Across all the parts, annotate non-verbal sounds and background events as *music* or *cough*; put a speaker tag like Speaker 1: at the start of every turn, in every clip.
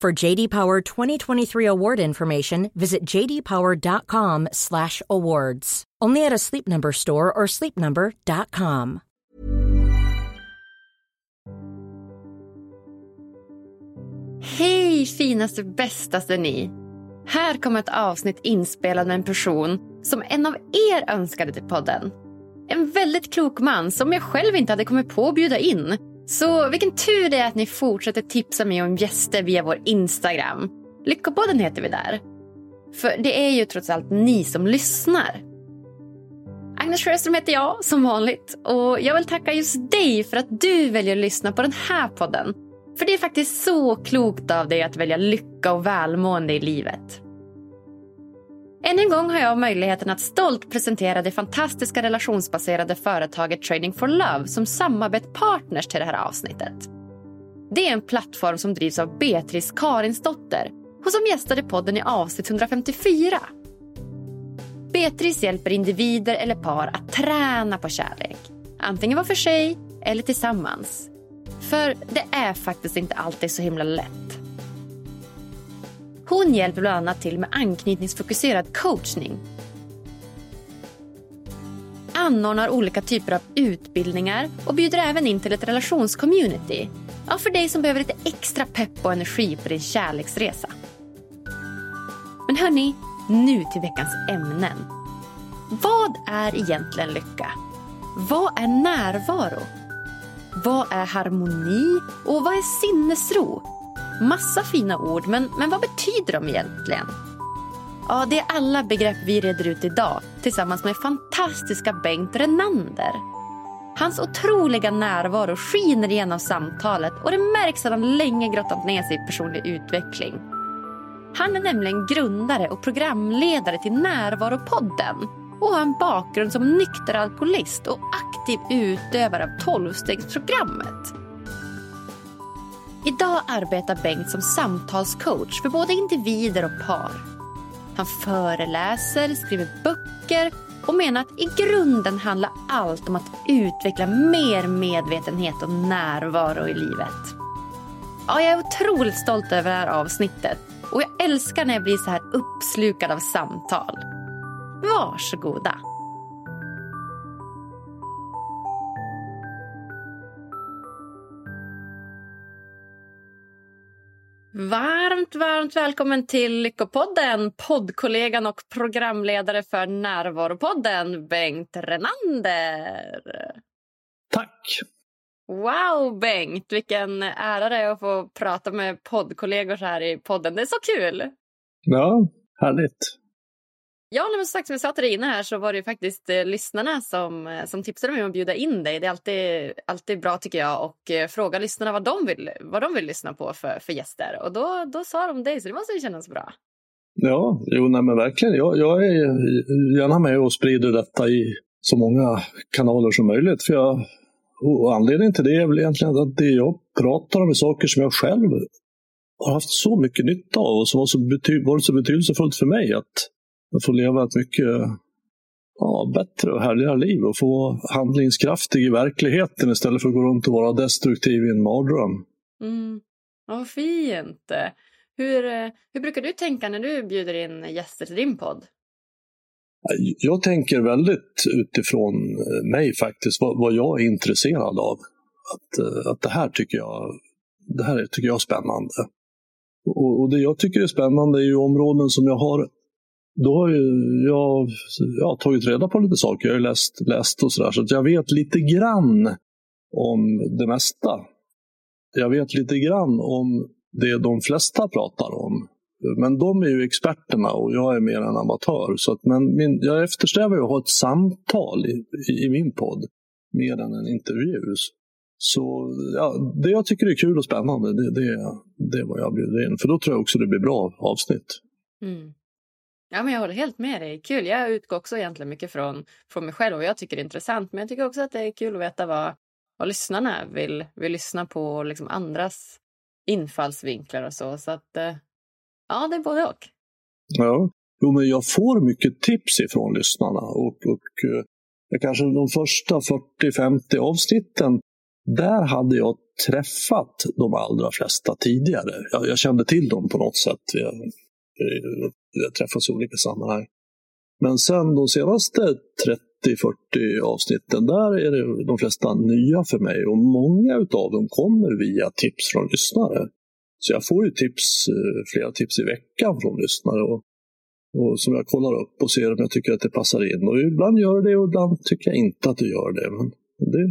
Speaker 1: For JD Power 2023 award information, visit jdpower.com/awards. Only at a Sleep Number store or sleepnumber.com.
Speaker 2: Hej finaste bästaste ni! Här kommer ett avsnitt inspelat med en person som en av er önskade till podden. En väldigt klok man som jag själv inte hade kommit på att bjuda in. Så vilken tur det är att ni fortsätter tipsa mig om gäster via vår Instagram. Lyckopodden heter vi där. För det är ju trots allt ni som lyssnar. Agnes Sjöström heter jag, som vanligt. Och jag vill tacka just dig för att du väljer att lyssna på den här podden. För det är faktiskt så klokt av dig att välja lycka och välmående i livet. Än en gång har jag möjligheten att stolt presentera det fantastiska relationsbaserade företaget Trading for Love som samarbetspartners till det här avsnittet. Det är en plattform som drivs av Beatrice Karinsdotter och som gästade podden i avsnitt 154. Beatrice hjälper individer eller par att träna på kärlek. Antingen var för sig eller tillsammans. För det är faktiskt inte alltid så himla lätt. Hon hjälper bland annat till med anknytningsfokuserad coachning. Anordnar olika typer av utbildningar och bjuder även in till ett relationscommunity. Ja, för dig som behöver lite extra pepp och energi på din kärleksresa. Men hörni, nu till veckans ämnen. Vad är egentligen lycka? Vad är närvaro? Vad är harmoni och vad är sinnesro? Massa fina ord, men, men vad betyder de egentligen? Ja, det är alla begrepp vi reder ut idag tillsammans med fantastiska Bengt Renander. Hans otroliga närvaro skiner igenom samtalet och det märks att han länge grottat ner sig i personlig utveckling. Han är nämligen grundare och programledare till Närvaropodden och har en bakgrund som nykter alkoholist och aktiv utövare av tolvstegsprogrammet. Idag arbetar Bengt som samtalscoach för både individer och par. Han föreläser, skriver böcker och menar att i grunden handlar allt om att utveckla mer medvetenhet och närvaro i livet. Ja, jag är otroligt stolt över det här avsnittet och jag älskar när jag blir så här uppslukad av samtal. Varsågoda. Varmt, varmt välkommen till Lyckopodden, poddkollegan och programledare för Närvaropodden, Bengt Renander.
Speaker 3: Tack!
Speaker 2: Wow, Bengt! Vilken ära det är att få prata med poddkollegor så här i podden. Det är så kul!
Speaker 3: Ja, härligt.
Speaker 2: Ja, men som sagt, som jag sa till dig innan här så var det ju faktiskt eh, lyssnarna som, eh, som tipsade mig om att bjuda in dig. Det är alltid, alltid bra tycker jag och eh, fråga lyssnarna vad de vill, vad de vill lyssna på för, för gäster. Och då, då sa de dig, så det måste ju kännas bra.
Speaker 3: Ja, jo, nej, men verkligen. Jag, jag är gärna med och sprider detta i så många kanaler som möjligt. För jag, och anledningen till det är väl egentligen att det jag pratar om är saker som jag själv har haft så mycket nytta av och som har så bety varit så betydelsefullt för mig att jag får leva ett mycket ja, bättre och härligare liv och få handlingskraftig i verkligheten istället för att gå runt och vara destruktiv i en mardröm.
Speaker 2: Mm. Vad fint! Hur, hur brukar du tänka när du bjuder in gäster till din podd?
Speaker 3: Jag tänker väldigt utifrån mig faktiskt, vad, vad jag är intresserad av. Att, att det här tycker jag det här tycker jag är spännande. Och, och, det jag tycker är spännande är ju områden som jag har då har jag, jag har tagit reda på lite saker, jag har läst, läst och sådär, så att jag vet lite grann om det mesta. Jag vet lite grann om det de flesta pratar om. Men de är ju experterna och jag är mer en amatör. Så att, men min, jag eftersträvar ju att ha ett samtal i, i, i min podd mer än en intervju. Så ja, det jag tycker är kul och spännande, det, det, det är vad jag bjuder in. För då tror jag också det blir bra avsnitt.
Speaker 2: Mm. Ja, men jag håller helt med dig. Kul. Jag utgår också egentligen mycket från, från mig själv och jag tycker det är intressant. Men jag tycker också att det är kul att veta vad, vad lyssnarna vill, vill lyssna på liksom andras infallsvinklar och så. Så att eh, ja, det är både och.
Speaker 3: Ja, jo, men jag får mycket tips ifrån lyssnarna och, och eh, kanske de första 40-50 avsnitten där hade jag träffat de allra flesta tidigare. Jag, jag kände till dem på något sätt. Eh, träffas i olika sammanhang. Men sen de senaste 30-40 avsnitten, där är det de flesta nya för mig och många av dem kommer via tips från lyssnare. Så jag får ju tips, eh, flera tips i veckan från lyssnare och, och som jag kollar upp och ser om jag tycker att det passar in. Och ibland gör det och ibland tycker jag inte att det gör det. Men det,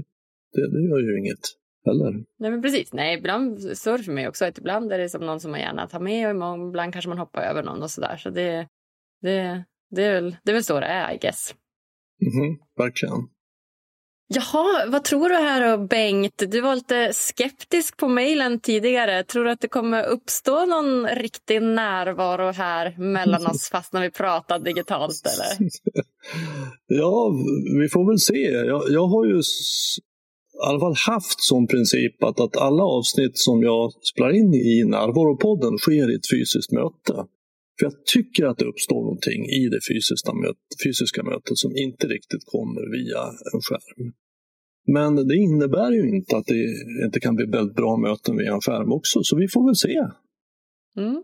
Speaker 3: det, det gör ju inget heller.
Speaker 2: Nej men precis, nej ibland det för mig också att ibland är det som någon som man gärna tar med och ibland kanske man hoppar över någon och sådär. Så det, det, det, är väl, det är väl så det är I guess.
Speaker 3: Mm verkligen.
Speaker 2: Jaha, vad tror du här då Bengt? Du var lite skeptisk på mejlen tidigare. Tror du att det kommer uppstå någon riktig närvaro här mellan oss *laughs* fast när vi pratar digitalt eller? *laughs*
Speaker 3: ja, vi får väl se. Jag, jag har ju i alla fall haft som princip att, att alla avsnitt som jag spelar in i Närvaropodden sker i ett fysiskt möte. För jag tycker att det uppstår någonting i det fysiska, möt, fysiska mötet som inte riktigt kommer via en skärm. Men det innebär ju inte att det inte kan bli väldigt bra möten via en skärm också, så vi får väl se.
Speaker 2: Mm.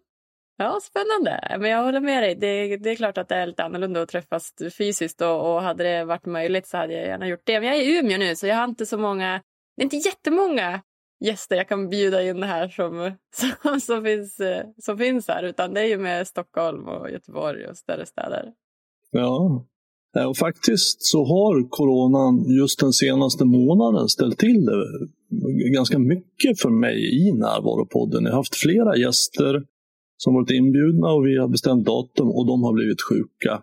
Speaker 2: Ja, spännande. Men jag håller med dig. Det, det, är klart att det är lite annorlunda att träffas fysiskt och, och hade det varit möjligt så hade jag gärna gjort det. Men jag är i Umeå nu så jag har inte så många, det är inte jättemånga gäster jag kan bjuda in här som, *laughs* som, som, finns, eh, som finns här utan det är ju med Stockholm och Göteborg och större städer.
Speaker 3: Ja, eh, och faktiskt så har coronan just den senaste månaden ställt till det ganska mycket för mig i Närvaropodden. Jag har haft flera gäster som varit inbjudna och vi har bestämt datum och de har blivit sjuka.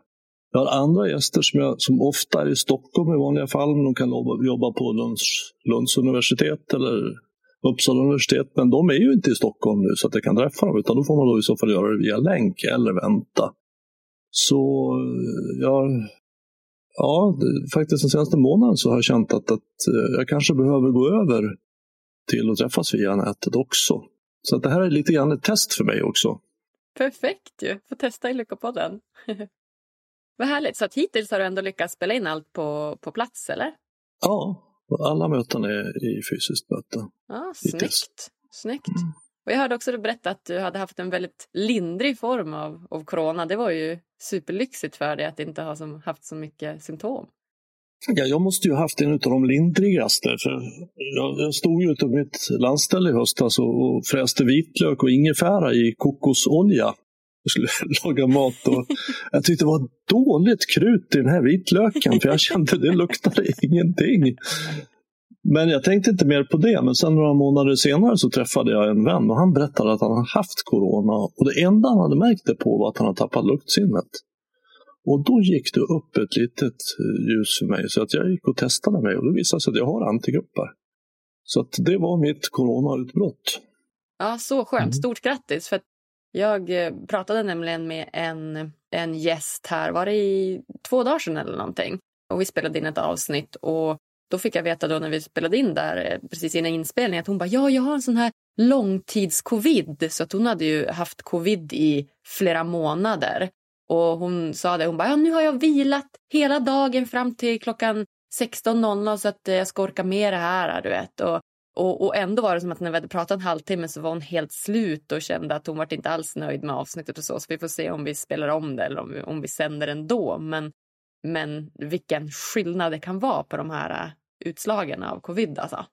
Speaker 3: Jag har andra gäster som, jag, som ofta är i Stockholm i vanliga fall, men de kan jobba på Lunds, Lunds universitet eller Uppsala universitet. Men de är ju inte i Stockholm nu så att jag kan träffa dem, utan då får man då i så fall göra det via länk eller vänta. Så ja, ja, faktiskt den senaste månaden så har jag känt att, att eh, jag kanske behöver gå över till att träffas via nätet också. Så att det här är lite grann ett test för mig också.
Speaker 2: Perfekt ju, få testa i Lyckopodden. *laughs* Vad härligt, så att hittills har du ändå lyckats spela in allt på, på plats eller?
Speaker 3: Ja, alla möten är i fysiskt möte.
Speaker 2: Ja, snyggt. snyggt. Mm. Och jag hörde också du berätta att du hade haft en väldigt lindrig form av, av corona. Det var ju superlyxigt för dig att inte ha som, haft så mycket symptom.
Speaker 3: Ja, jag måste ju haft en av de lindrigaste. För jag, jag stod ju ute på mitt landställe i höstas och, och fräste vitlök och ingefära i kokosolja. Jag skulle *laughs* laga mat och jag tyckte det var dåligt krut i den här vitlöken för jag kände att det luktade ingenting. Men jag tänkte inte mer på det. Men sen några månader senare så träffade jag en vän och han berättade att han hade haft corona och det enda han hade märkt det på var att han hade tappat luktsinnet. Och då gick det upp ett litet eh, ljus för mig så att jag gick och testade mig och det visade sig att jag har antigrupper. Så att det var mitt coronautbrott.
Speaker 2: Ja, så skönt. Mm. Stort grattis! För jag eh, pratade nämligen med en, en gäst här, var det i två dagar sedan eller någonting? Och vi spelade in ett avsnitt och då fick jag veta då när vi spelade in där eh, precis innan inspelningen att hon bara ja, jag har en sån här långtidscovid så att hon hade ju haft covid i flera månader. Och hon sa det, hon bara, ja, nu har jag vilat hela dagen fram till klockan 16.00 så att jag ska orka med det här, du vet. Och, och, och, ändå var det som att när vi hade pratat en halvtimme så var hon helt slut och kände att hon var inte alls nöjd med avsnittet och så. Så vi får se om vi spelar om det eller om vi, om vi sänder ändå. Men, men vilken skillnad det kan vara på de här äh, utslagen av covid alltså.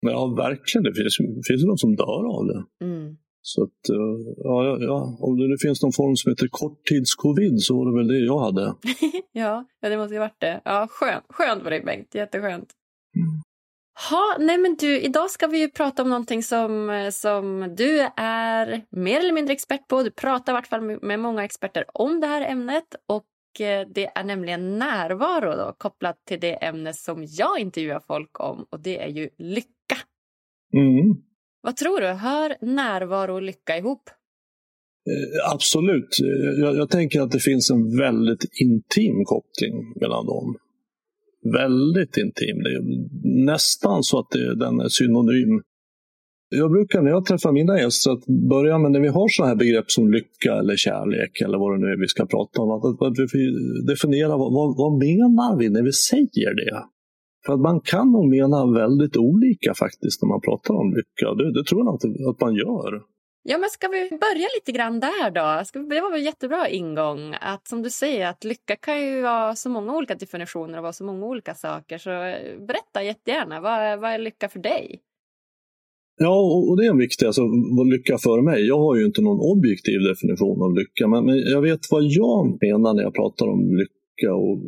Speaker 3: Ja, verkligen. Det finns, finns någon som dör av det.
Speaker 2: Mm.
Speaker 3: Så att, äh, ja, ja, om det nu finns någon form som heter korttidscovid så var det väl det jag hade. *laughs*
Speaker 2: ja, det måste ju varit det. Ja, skönt, skönt för dig Bengt, jätteskönt. Mm. Ha, nej men du, idag ska vi ju prata om någonting som, som du är mer eller mindre expert på. Du pratar i vart fall med många experter om det här ämnet och eh, det är nämligen närvaro då, kopplat till det ämne som jag intervjuar folk om och det är ju lycka.
Speaker 3: Mm.
Speaker 2: Vad tror du, hör närvaro och lycka ihop?
Speaker 3: Eh, absolut. Eh, jag, jag tänker att det finns en väldigt intim koppling mellan dem väldigt intim. Det är nästan så att det, den är synonym. Jag brukar när jag träffar mina gäster att börja med när vi har sådana här begrepp som lycka eller kärlek eller vad det nu är vi ska prata om. Att, att vi definierar vad, vad, vad menar vi när vi säger det? För att man kan nog mena väldigt olika faktiskt när man pratar om lycka. Det, det tror jag att, att man gör.
Speaker 2: Ja, men ska vi börja lite grann där då? Ska vi, det var väl en jättebra ingång. Att som du säger, att lycka kan ju vara så många olika definitioner och vara så många olika saker. Så eh, berätta jättegärna, vad är, vad är lycka för dig?
Speaker 3: Ja, och det är en viktig, alltså vad lycka för mig. Jag har ju inte någon objektiv definition av lycka, men, men jag vet vad jag menar när jag pratar om lycka. Och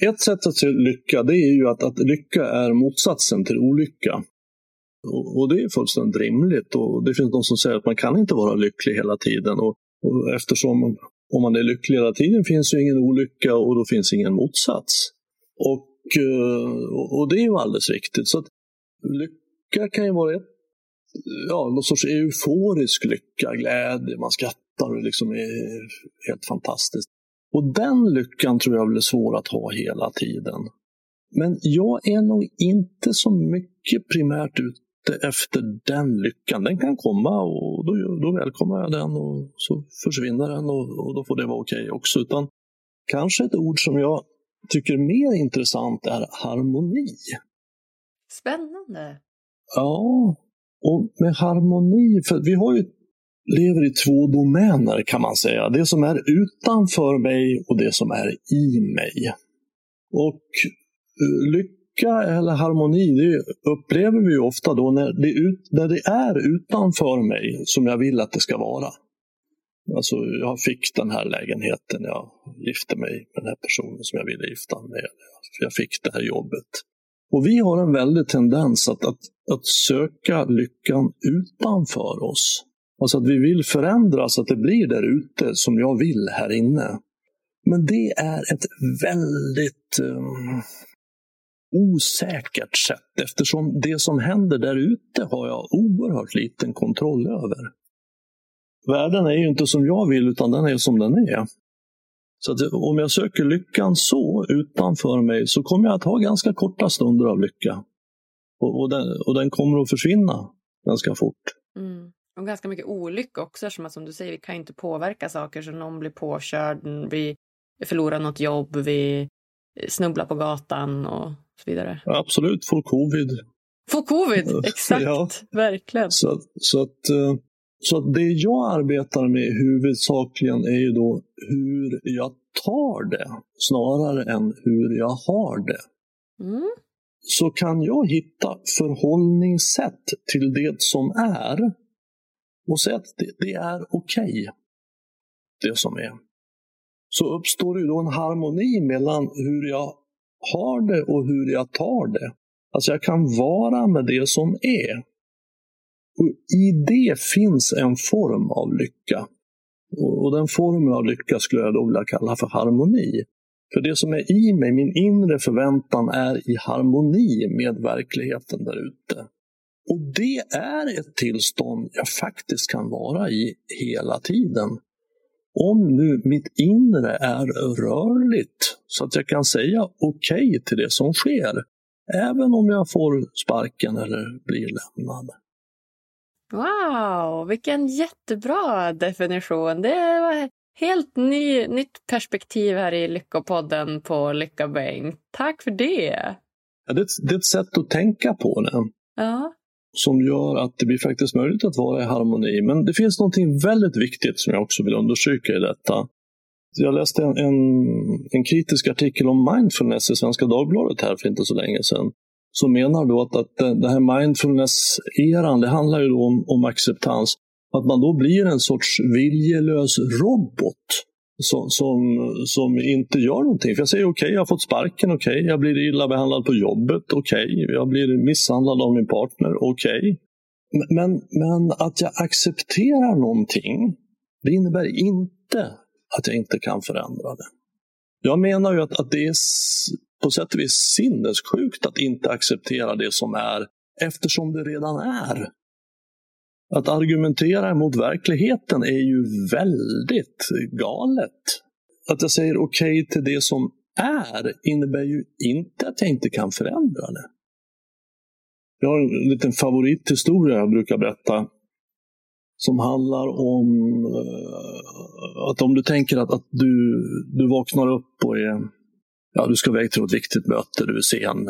Speaker 3: ett sätt att se lycka, det är ju att, att lycka är motsatsen till olycka. Och, det är fullständigt rimligt. Och det finns de som säger att man kan inte vara lycklig hela tiden. Och, och eftersom om man är lycklig hela tiden finns ju ingen olycka och då finns ingen motsats. Och, eh, och det är ju alldeles riktigt. Så att lycka kan ju vara ett, ja, någon sorts euforisk lycka, glädje, man skrattar och liksom är helt fantastiskt. Och den lyckan tror jag blir svår att ha hela tiden. Men jag är nog inte så mycket primärt ut ute efter den lyckan. Den kan komma och då, då välkomnar jag den och så försvinner den och, och då får det vara okej okay också. Utan kanske ett ord som jag tycker mer intressant är harmoni.
Speaker 2: Spännande.
Speaker 3: Ja, och med harmoni, för vi har ju lever i två domäner kan man säga. Det som är utanför mig och det som är i mig. Och lycka lycka eller harmoni det upplever vi ofta då när det, ut, när det är utanför mig som jag vill att det ska vara. Alltså, jag fick den här lägenheten, jag gifte mig med den här personen som jag ville gifta mig med. Jag fick det här jobbet. Och vi har en väldig tendens att, att, att söka lyckan utanför oss. Alltså att vi vill förändra så att det blir där ute som jag vill här inne. Men det är ett väldigt um, osäkert sätt eftersom det som händer där ute har jag oerhört liten kontroll över. Världen är ju inte som jag vill utan den är som den är. Så att om jag söker lyckan så utanför mig så kommer jag att ha ganska korta stunder av lycka. Och, och, den, och den, kommer att försvinna ganska fort.
Speaker 2: Mm. Och ganska mycket olycka också som, som du säger, vi kan inte påverka saker så någon blir påkörd, vi förlorar något jobb, vi snubblar på gatan och så vidare.
Speaker 3: Ja, absolut, får covid.
Speaker 2: Får covid, *laughs* exakt, ja. verkligen.
Speaker 3: Så, så, att, eh, så att det jag arbetar med huvudsakligen är ju då hur jag tar det snarare än hur jag har det.
Speaker 2: Mm.
Speaker 3: Så kan jag hitta förhållningssätt till det som är och säga att det, det är okej, okay, det som är. Så uppstår det då en harmoni mellan hur jag har det och hur jag tar det. Alltså jag kan vara med det som är. Och I det finns en form av lycka. Och den formen av lycka skulle jag då vilja kalla för harmoni. För det som är i mig, min inre förväntan, är i harmoni med verkligheten där ute. Och det är ett tillstånd jag faktiskt kan vara i hela tiden om nu mitt inre är rörligt så att jag kan säga okej okay till det som sker, även om jag får sparken eller blir lämnad.
Speaker 2: Wow, vilken jättebra definition. Det var helt ny, nytt perspektiv här i Lyckopodden på Lycka Bengt. Tack för det.
Speaker 3: Ja, det, det är ett sätt att tänka på det.
Speaker 2: Ja.
Speaker 3: Som gör att det blir faktiskt möjligt att vara i harmoni. Men det finns någonting väldigt viktigt som jag också vill understryka i detta. Jag läste en, en, en kritisk artikel om mindfulness i Svenska Dagbladet här för inte så länge sedan som menar då att, att den här mindfulness-eran, det handlar ju om, om acceptans. Att man då blir en sorts viljelös robot som, som, som inte gör någonting. För jag säger okej, okay, jag har fått sparken, okej, okay. jag blir illa behandlad på jobbet, okej, okay. jag blir misshandlad av min partner, okej. Men, men att jag accepterar någonting, det innebär inte att jag inte kan förändra det. Jag menar ju att, att det är på sätt och vis sinnessjukt att inte acceptera det som är eftersom det redan är. Att argumentera emot verkligheten är ju väldigt galet. Att jag säger okej okay till det som är innebär ju inte att jag inte kan förändra det. Jag har en liten favorithistoria jag brukar berätta som handlar om eh, att om du tänker att, att du, du vaknar upp och är ja, du ska iväg till ett viktigt möte, du är sen,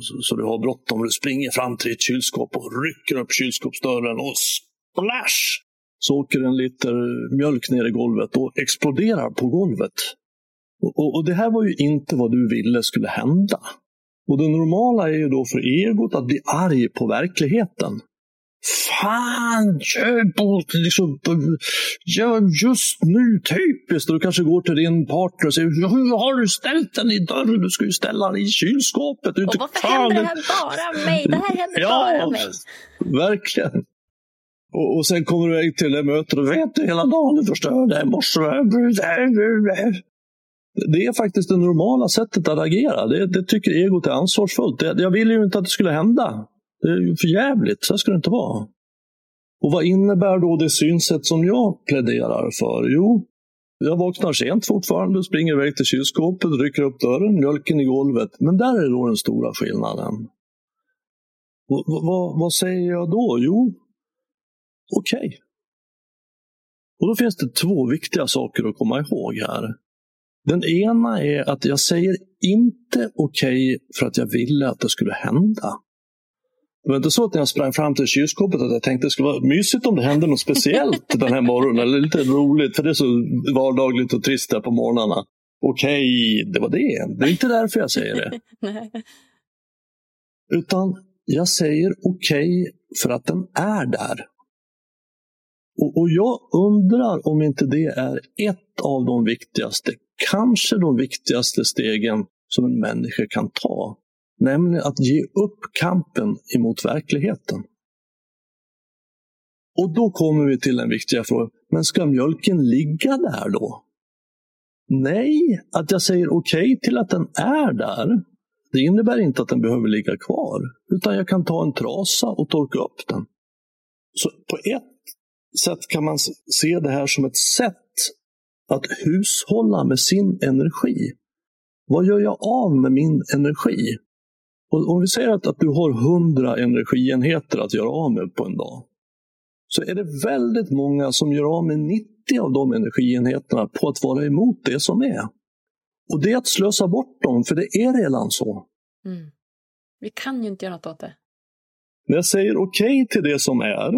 Speaker 3: så, så, du har bråttom. Du springer fram till ett kylskåp och rycker upp kylskåpsdörren och splash! Så åker en liter mjölk ner i golvet och exploderar på golvet. Och, och, och det här var ju inte vad du ville skulle hända. Och det normala är ju då för egot att bli arg på verkligheten. Fan, liksom, ja, just nu, typiskt. Du kanske går till din partner och säger hur har du ställt den i dörren? Du ska ju ställa den i kylskåpet. Du
Speaker 2: och varför händer det här bara mig? Det här händer ja, bara mig.
Speaker 3: Verkligen. Och, och sen kommer du iväg till det mötet och vet du hela dagen du förstörde i morse. Det är faktiskt det normala sättet att agera. Det, det tycker egot är ansvarsfullt. Det, jag ville ju inte att det skulle hända. Det är ju för jävligt, så ska det inte vara. Och vad innebär då det synsätt som jag pläderar för? Jo, jag vaknar sent fortfarande, springer iväg till kylskåpet, rycker upp dörren, mjölken i golvet. Men där är då den stora skillnaden. Och, vad, vad säger jag då? Jo, okej. Okay. Och då finns det två viktiga saker att komma ihåg här. Den ena är att jag säger inte okej okay för att jag ville att det skulle hända. Det var inte så att när jag sprang fram till kylskåpet att jag tänkte att det skulle vara mysigt om det hände något speciellt den här morgonen. Eller lite roligt, för det är så vardagligt och trist där på morgnarna. Okej, okay, det var det. Det är inte därför jag säger det. *laughs* Utan jag säger okej okay för att den är där. Och, och jag undrar om inte det är ett av de viktigaste, kanske de viktigaste stegen som en människa kan ta Nämligen att ge upp kampen emot verkligheten. Och då kommer vi till den viktiga frågan, men ska mjölken ligga där då? Nej, att jag säger okej okay till att den är där, det innebär inte att den behöver ligga kvar. Utan jag kan ta en trasa och torka upp den. Så på ett sätt kan man se det här som ett sätt att hushålla med sin energi. Vad gör jag av med min energi? Och om vi säger att, att du har 100 energienheter att göra av med på en dag, så är det väldigt många som gör av med 90 av de energienheterna på att vara emot det som är. Och det är att slösa bort dem, för det är redan så.
Speaker 2: Mm. Vi kan ju inte göra något åt det.
Speaker 3: När jag säger okej okay till det som är,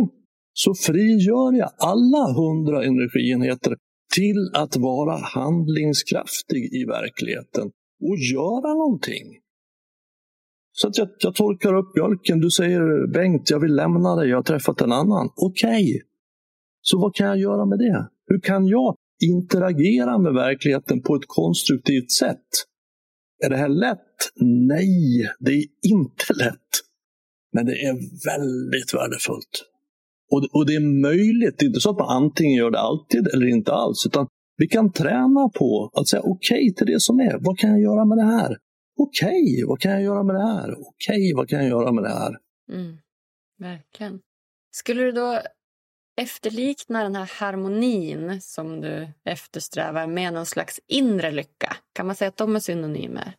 Speaker 3: så frigör jag alla 100 energienheter till att vara handlingskraftig i verkligheten och göra någonting. Så att jag, jag torkar upp mjölken. Du säger Bengt, jag vill lämna dig. Jag har träffat en annan. Okej. Okay. Så vad kan jag göra med det? Hur kan jag interagera med verkligheten på ett konstruktivt sätt? Är det här lätt? Nej, det är inte lätt. Men det är väldigt värdefullt. Och, och det är möjligt. Det är inte så att man antingen gör det alltid eller inte alls. Utan vi kan träna på att säga okej okay till det som är. Vad kan jag göra med det här? Okej, okay, vad kan jag göra med det här? Okej, okay, vad kan jag göra med det här?
Speaker 2: Mm, verkligen. Skulle du då efterlikna den här harmonin som du eftersträvar med någon slags inre lycka? Kan man säga att de är synonymer?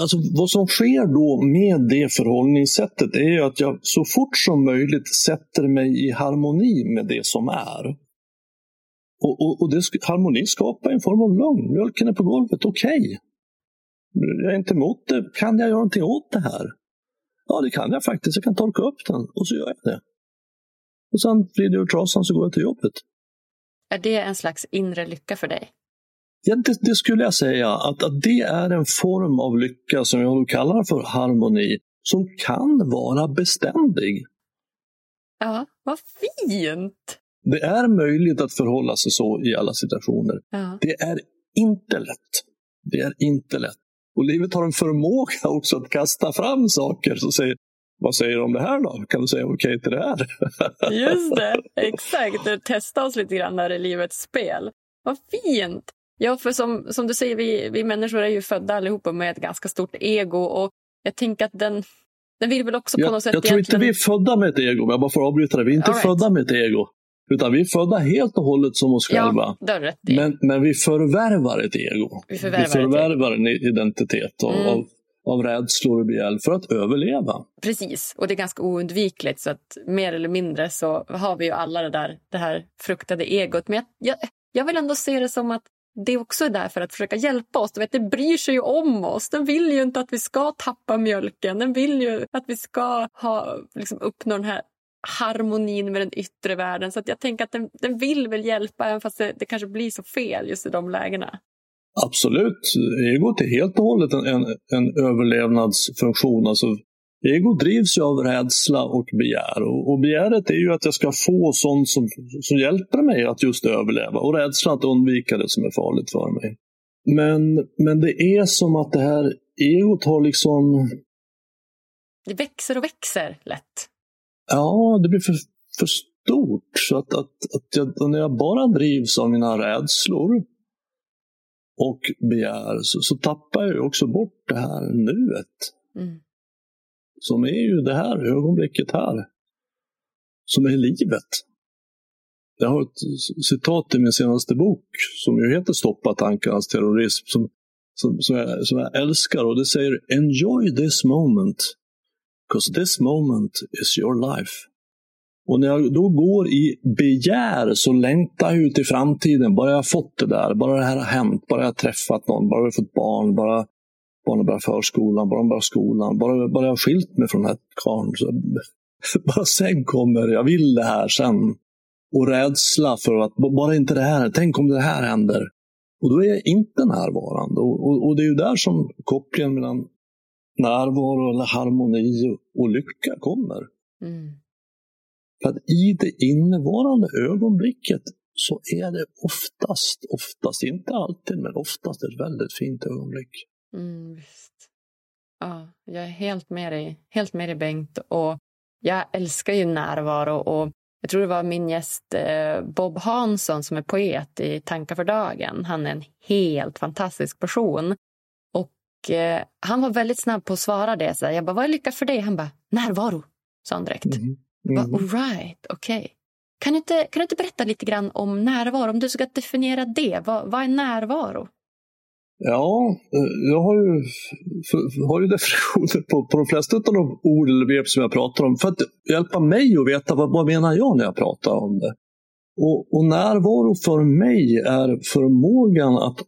Speaker 3: Alltså, vad som sker då med det förhållningssättet är att jag så fort som möjligt sätter mig i harmoni med det som är. Och, och, och det, harmoni skapar en form av lugn. Mjölken är på golvet, okej. Okay. Jag är inte emot det. Kan jag göra någonting åt det här? Ja, det kan jag faktiskt. Jag kan torka upp den och så gör jag det. Och sen vrider jag ur trasan så går jag till jobbet.
Speaker 2: Är det en slags inre lycka för dig?
Speaker 3: Ja, det, det, skulle jag säga, att, att det är en form av lycka som jag kallar för harmoni, som kan vara beständig.
Speaker 2: Ja, vad fint!
Speaker 3: Det är möjligt att förhålla sig så i alla situationer.
Speaker 2: Ja.
Speaker 3: Det är inte lätt. Det är inte lätt. Och livet har en förmåga också att kasta fram saker som säger vad säger du om det här då? Kan du säga okej okay till det här? *laughs*
Speaker 2: Just det, exakt. Testa oss lite grann här i livets spel. Vad fint! Ja, för som, som du säger, vi, vi människor är ju födda allihopa med ett ganska stort ego och jag tänker att den, den vill väl också på
Speaker 3: jag,
Speaker 2: något sätt...
Speaker 3: Jag tror inte vi är födda med ett ego, jag bara får avbryta det. Vi är inte right. födda med ett ego. Utan vi är födda helt och hållet som oss själva.
Speaker 2: Ja, rätt
Speaker 3: men, men vi förvärvar ett ego.
Speaker 2: Vi förvärvar,
Speaker 3: vi förvärvar en identitet av, mm. av, av rädslor och begär för att överleva.
Speaker 2: Precis, och det är ganska oundvikligt. Så att mer eller mindre så har vi ju alla det där det här fruktade egot. Men jag, jag, jag vill ändå se det som att det också är där för att försöka hjälpa oss. Du vet, det bryr sig ju om oss. Den vill ju inte att vi ska tappa mjölken. Den vill ju att vi ska ha, liksom, uppnå den här harmonin med den yttre världen. Så att jag tänker att den, den vill väl hjälpa även fast det, det, kanske blir så fel just i de lägena.
Speaker 3: Absolut. Egot är helt och hållet en, en, en överlevnadsfunktion. Alltså, ego drivs ju av rädsla och begär. Och, och begäret är ju att jag ska få sånt som, som hjälper mig att just överleva. Och rädslan att undvika det som är farligt för mig. Men, men det är som att det här egot har liksom...
Speaker 2: Det växer och växer lätt.
Speaker 3: Ja, det blir för, för stort. Så att, att, att jag, när jag bara drivs av mina rädslor och begär så, så tappar jag också bort det här nuet.
Speaker 2: Mm.
Speaker 3: Som är ju det här ögonblicket här. Som är livet. Jag har ett citat i min senaste bok som ju heter Stoppa tankarnas terrorism som, som, som, jag, som jag älskar och det säger Enjoy this moment Because this moment is your life. Och när jag då går i begär så längtar jag ut i framtiden. Bara jag fått det där, bara det här har hänt, bara jag träffat någon, bara jag fått barn, bara barnen börjar förskolan, bara de börjar skolan, bara, bara jag skilt mig från den här karln. *laughs* Bara sen kommer, jag vill det här sen. Och rädsla för att, bara inte det här, tänk om det här händer. Och då är jag inte närvarande. Och, och, och det är ju där som kopplingen mellan närvaro eller harmoni och lycka kommer.
Speaker 2: Mm.
Speaker 3: För att i det innevarande ögonblicket så är det oftast, oftast, inte alltid, men oftast ett väldigt fint ögonblick.
Speaker 2: Mm, visst. Ja, jag är helt med dig, helt med dig Bengt. Och jag älskar ju närvaro och jag tror det var min gäst eh, Bob Hansson som är poet i Tankar för dagen. Han är en helt fantastisk person eh, han var väldigt snabb på att svara det. Så jag bara, vad är lycka för dig? Han bara, närvaro, sa han direkt. Mm. Mm. Bara, All right, okej. Okay. Kan, du inte, kan du inte berätta lite grann om närvaro? Om du ska definiera det, vad, vad är närvaro?
Speaker 3: Ja, eh, jag har ju, har ju definitioner på, på de flesta av de ord eller begrepp som jag pratar om för att hjälpa mig att veta vad, vad menar jag när jag pratar om det. Och, och närvaro för mig är förmågan att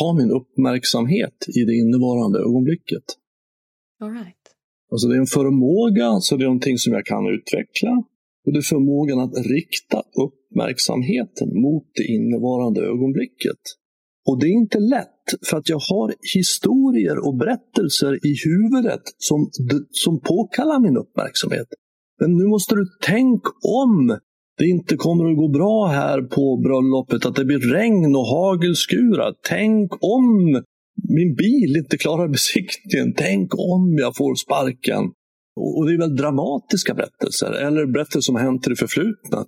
Speaker 3: ha min uppmärksamhet i det innevarande ögonblicket.
Speaker 2: All right.
Speaker 3: Alltså det är en förmåga, så det är någonting som jag kan utveckla. Och det är förmågan att rikta uppmärksamheten mot det innevarande ögonblicket. Och det är inte lätt, för att jag har historier och berättelser i huvudet som, som påkallar min uppmärksamhet. Men nu måste du tänka om det inte kommer att gå bra här på bröllopet, att det blir regn och hagelskurar. Tänk om min bil inte klarar besiktningen. Tänk om jag får sparken. Och det är väl dramatiska berättelser, eller berättelser som har hänt i det förflutna.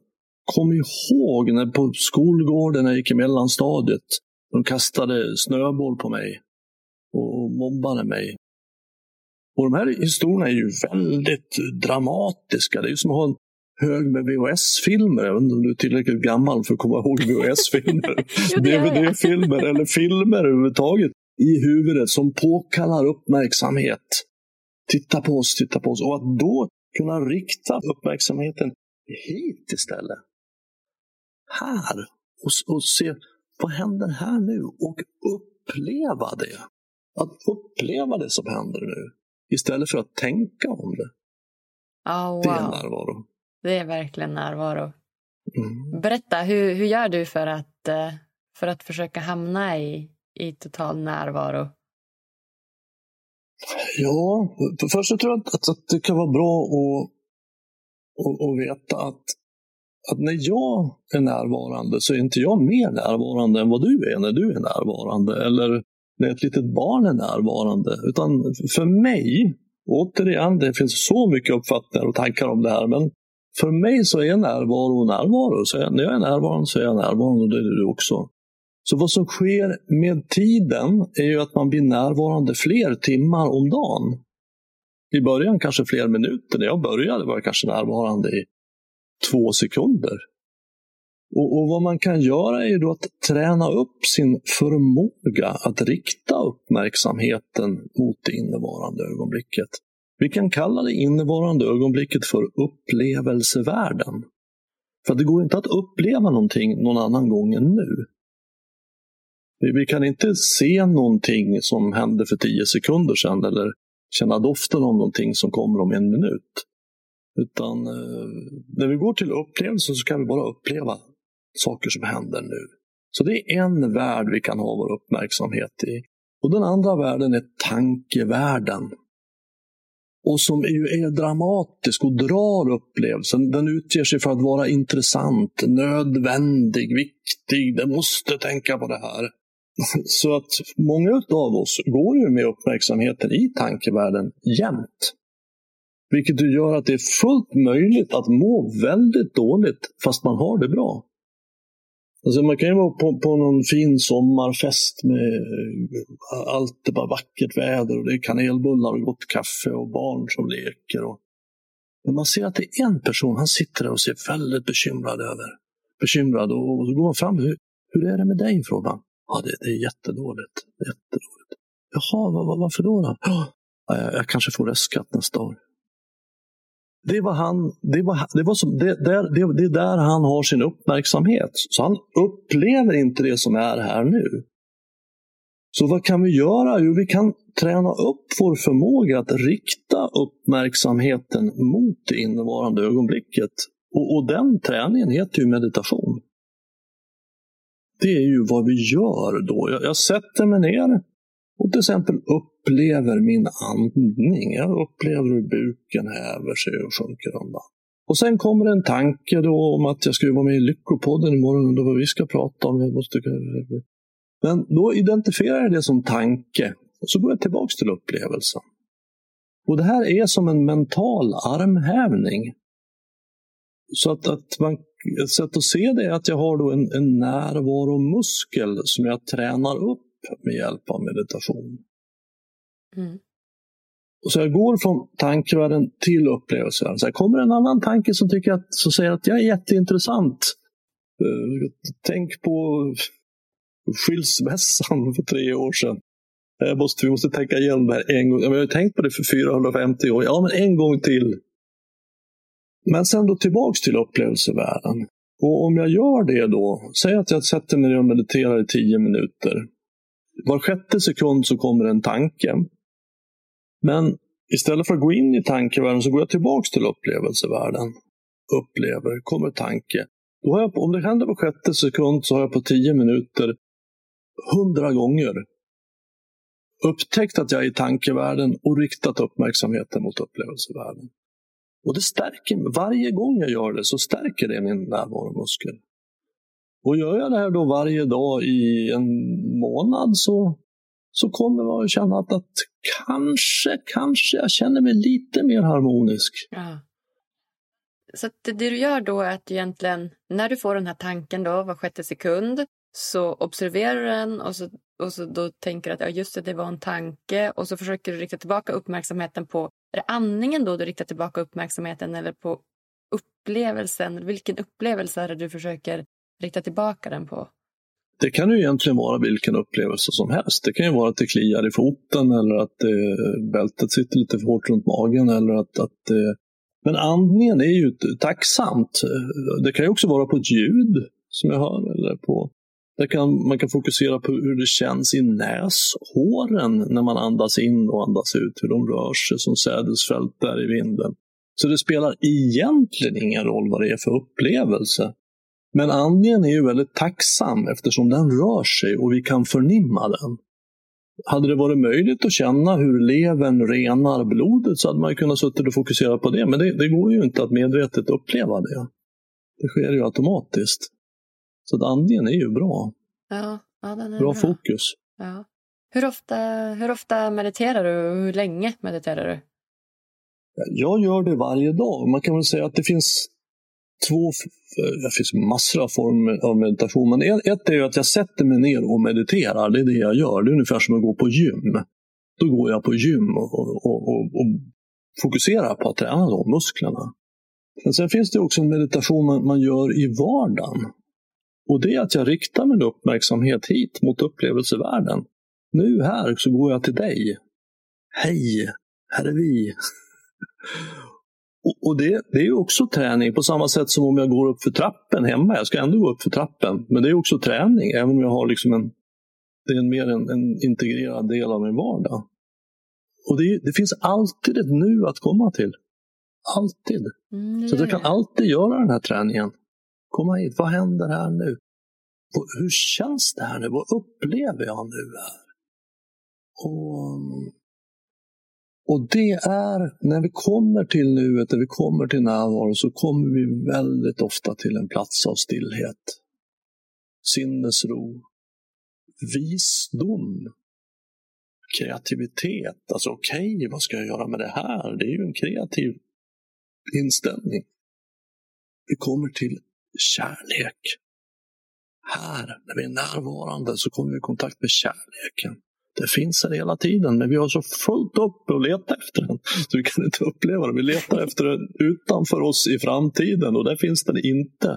Speaker 3: Kom ihåg när på skolgården när jag gick i mellanstadiet. De kastade snöboll på mig och mobbade mig. Och de här historierna är ju väldigt dramatiska. Det är som att ha en hög med VHS-filmer. Jag vet inte om du är tillräckligt gammal för att komma ihåg *laughs* VHS-filmer. DVD-filmer eller filmer överhuvudtaget. i huvudet som påkallar uppmärksamhet. Titta på oss, titta på oss. Och att då kunna rikta uppmärksamheten hit istället. Här. Och, och se vad händer här nu och uppleva det. Att uppleva det som händer nu istället för att tänka om det.
Speaker 2: Oh, wow.
Speaker 3: Det är närvaro.
Speaker 2: Det är verkligen närvaro.
Speaker 3: Mm.
Speaker 2: Berätta, hur, hur gör du för att, eh, för att försöka hamna i, i total närvaro?
Speaker 3: Ja, för först så tror jag att, att det kan vara bra att, att, att veta att, att när jag är närvarande så är inte jag mer närvarande än vad du är när du är närvarande. Eller när ett litet barn är närvarande. Utan för mig, återigen, det finns så mycket uppfattningar och tankar om det här, men för mig så är närvaro närvaro. Så när jag är närvarande så är jag närvarande och det är du också. Så vad som sker med tiden är ju att man blir närvarande fler timmar om dagen. I början kanske fler minuter. När jag började var jag kanske närvarande i två sekunder. Och, och, Vad man kan göra är då att träna upp sin förmåga att rikta uppmärksamheten mot det innevarande ögonblicket. Vi kan kalla det innevarande ögonblicket för upplevelsevärlden. För det går inte att uppleva någonting någon annan gång än nu. Vi kan inte se någonting som hände för tio sekunder sedan eller känna doften av någonting som kommer om en minut. Utan eh, när vi går till upplevelsen så kan vi bara uppleva saker som händer nu. Så det är en värld vi kan ha vår uppmärksamhet i. Och Den andra världen är tankevärlden. Och som ju är dramatisk och drar upplevelsen. Den utger sig för att vara intressant, nödvändig, viktig. Den måste tänka på det här. *laughs* Så att många av oss går ju med uppmärksamheten i tankevärlden jämt. Vilket gör att det är fullt möjligt att må väldigt dåligt fast man har det bra. Alltså man kan ju vara på, på någon fin sommarfest med eh, allt det bara vackert väder och det är kanelbullar och gott kaffe och barn som leker. Och... Men man ser att det är en person, han sitter där och ser väldigt bekymrad över. Bekymrad och, och så går han fram. Hur, hur är det med dig? frågar han. Ja, det, det är jättedåligt. jättedåligt. Jaha, var, varför då? då? Ja, jag, jag kanske får restskatt nästa år. Det, var han, det, var, det, var som, det, där, det, det är där han har sin uppmärksamhet. Så han upplever inte det som är här nu. Så vad kan vi göra? Jo, vi kan träna upp vår förmåga att rikta uppmärksamheten mot det innevarande ögonblicket. Och, och den träningen heter ju meditation det är ju vad vi gör då. Jag, jag sätter mig ner och till exempel upp upplever min andning. Jag upplever hur buken häver sig och sjunker undan. Och sen kommer en tanke då om att jag ska vara med i Lyckopodden imorgon och vad vi ska prata om. Jag måste... Men då identifierar jag det som tanke och så går jag tillbaka till upplevelsen. Och Det här är som en mental armhävning. Så att, att man ett sätt att se det är att jag har då en, en närvaromuskel som jag tränar upp med hjälp av meditation. Mm. Och så jag går från tankevärlden till upplevelsevärlden. Så här, kommer en annan tanke som, tycker att, som säger att jag är jätteintressant. Uh, tänk på skilsmässan för tre år sedan. Eh, jag måste, vi måste tänka igenom det här en gång. Jag har tänkt på det för 450 år. Ja, men en gång till. Men sen då tillbaks till upplevelsevärlden. Och om jag gör det då, säg att jag sätter mig och mediterar i tio minuter. Var sjätte sekund så kommer en tanke. Men istället för att gå in i tankevärlden så går jag tillbaks till upplevelsevärlden. Upplever, kommer tanke. Då har jag, om det händer på sjätte sekund så har jag på tio minuter hundra gånger upptäckt att jag är i tankevärlden och riktat uppmärksamheten mot upplevelsevärlden. Och det stärker mig. Varje gång jag gör det så stärker det min närvaromuskel. Och gör jag det här då varje dag i en månad så, så kommer man att känna att, att kanske, kanske jag känner mig lite mer harmonisk.
Speaker 2: Ja. Så det, det du gör då är att du egentligen, när du får den här tanken då var sjätte sekund, så observerar du den och, så, och så då tänker du att ja, just det, det var en tanke och så försöker du rikta tillbaka uppmärksamheten på är det andningen då du riktar tillbaka uppmärksamheten eller på upplevelsen? Vilken upplevelse är det du försöker rikta tillbaka den på?
Speaker 3: Det kan ju egentligen vara vilken upplevelse som helst. Det kan ju vara att det kliar i foten eller att eh, bältet sitter lite för hårt runt magen. Eller att, att eh, men andningen är ju tacksamt. Det kan ju också vara på ett ljud som jag hör. Eller på, där kan, man kan fokusera på hur det känns i näshåren när man andas in och andas ut. Hur de rör sig som sädesfält där i vinden. Så det spelar egentligen ingen roll vad det är för upplevelse. Men andningen är ju väldigt tacksam eftersom den rör sig och vi kan förnimma den. Hade det varit möjligt att känna hur levern renar blodet så hade man kunnat sitta och fokusera på det. Men det, det, går ju inte att medvetet uppleva det. Det sker ju automatiskt. Så att andningen är ju bra.
Speaker 2: Ja, ja
Speaker 3: bra,
Speaker 2: bra
Speaker 3: fokus.
Speaker 2: Ja. Hur, ofta, hur ofta mediterar du och hur länge mediterar du?
Speaker 3: Jag gör det varje dag. Man kan väl säga att det finns två, Eh, det finns massor av former av meditation, men ett är att jag sätter mig ner och mediterar. Det är det jag gör. Det är ungefär som att gå på gym. Då går jag på gym och, och, och, och fokuserar på att träna de musklerna. Men sen finns det också en meditation man, man gör i vardagen. Och det är att jag riktar min uppmärksamhet hit mot upplevelsevärlden. Nu här så går jag till dig. Hej, här är vi. Och, det, det, är också träning på samma sätt som om jag går upp för trappen hemma. Jag ska ändå gå upp för trappen, men det är också träning även om jag har liksom en, det är en mer en, en integrerad del av min vardag. Och det, det, finns alltid ett nu att komma till. Alltid. Mm, Så jag kan alltid göra den här träningen. Komma hit, vad händer här nu? Hur känns det här nu? Vad upplever jag nu här? Och och det är, när vi kommer till nuet, när vi kommer till närvaro, så kommer vi väldigt ofta till en plats av stillhet. Sinnesro, visdom, kreativitet. Alltså okej, okay, vad ska jag göra med det här? Det är ju en kreativ inställning. Vi kommer till kärlek. Här, när vi är närvarande, så kommer vi i kontakt med kärleken. Det finns här hela tiden, men vi har så fullt upp att leta efter den. *laughs* Så vi kan inte uppleva den. Vi letar efter den utanför oss i framtiden och där finns den inte.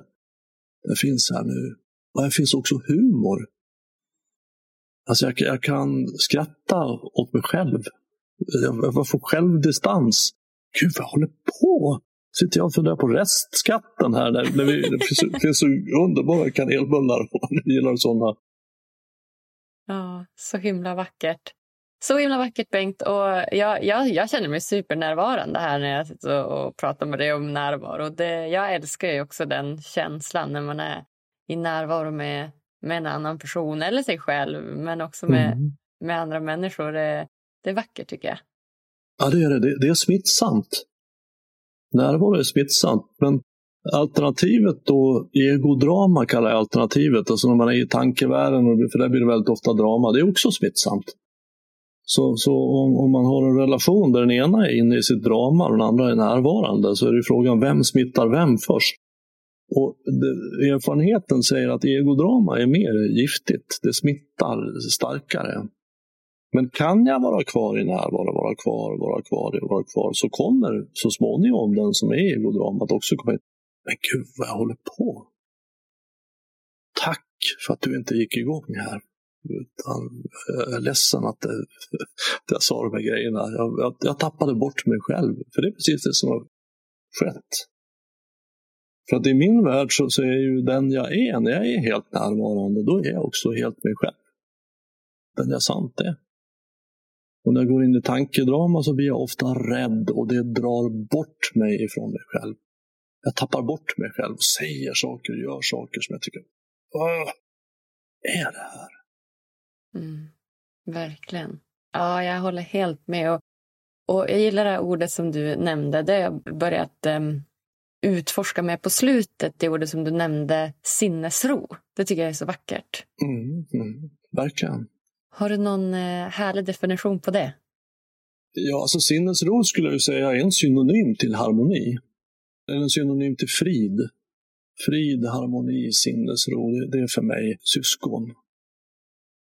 Speaker 3: Den finns här nu. Och här finns också humor. Alltså jag, jag kan skratta åt mig själv. Jag, jag får självdistans. Gud, vad jag håller på? Sitter jag och funderar på restskatten här när, när vi, det finns, finns så underbara kanelbullar och *laughs* man gillar sådana
Speaker 2: Ja, så himla vackert. Så himla vackert, Bengt. Och jag, jag, jag känner mig supernärvarande här när jag sitter och pratar med dig om närvaro. Det, jag älskar ju också den känslan när man är i närvaro med, med en annan person eller sig själv, men också med, mm. med andra människor. Det, det är vackert, tycker jag.
Speaker 3: Ja, det är det. Det, det är smittsamt. Närvaro är smittsamt, men Alternativet då, egodrama kallar jag alternativet, alltså när man är i tankevärlden, för där blir det väldigt ofta drama, det är också smittsamt. Så, så om, om, man har en relation där den ena är inne i sitt drama och den andra är närvarande så är det frågan vem smittar vem först? Och det, erfarenheten säger att egodrama är mer giftigt, det smittar starkare. Men kan jag vara kvar i närvaro, vara kvar, vara kvar, vara kvar, så kommer så småningom den som är egodramat också komma in. Men gud vad jag håller på. Tack för att du inte gick igång här. Utan jag är ledsen att, det, att jag sa de här grejerna. Jag, jag, jag, tappade bort mig själv. För det är precis det som har skett. För att i min värld så, så är ju den jag är, när jag är helt närvarande, då är jag också helt mig själv. Den jag sant är. Och när jag går in i tankedrama så blir jag ofta rädd och det drar bort mig ifrån mig själv jag tappar bort mig själv och säger saker och gör saker som jag tycker, vad är det här?
Speaker 2: Mm, verkligen. Ja, jag håller helt med. Och, och jag gillar det här ordet som du nämnde. Det har jag börjat um, utforska med på slutet. Det ordet som du nämnde, sinnesro. Det tycker jag är så vackert.
Speaker 3: Mm, mm, verkligen.
Speaker 2: Har du någon uh, härlig definition på det?
Speaker 3: Ja, alltså sinnesro skulle jag säga är en synonym till harmoni är en synonym till frid. Frid, harmoni, sinnesro, det, det är för mig syskon.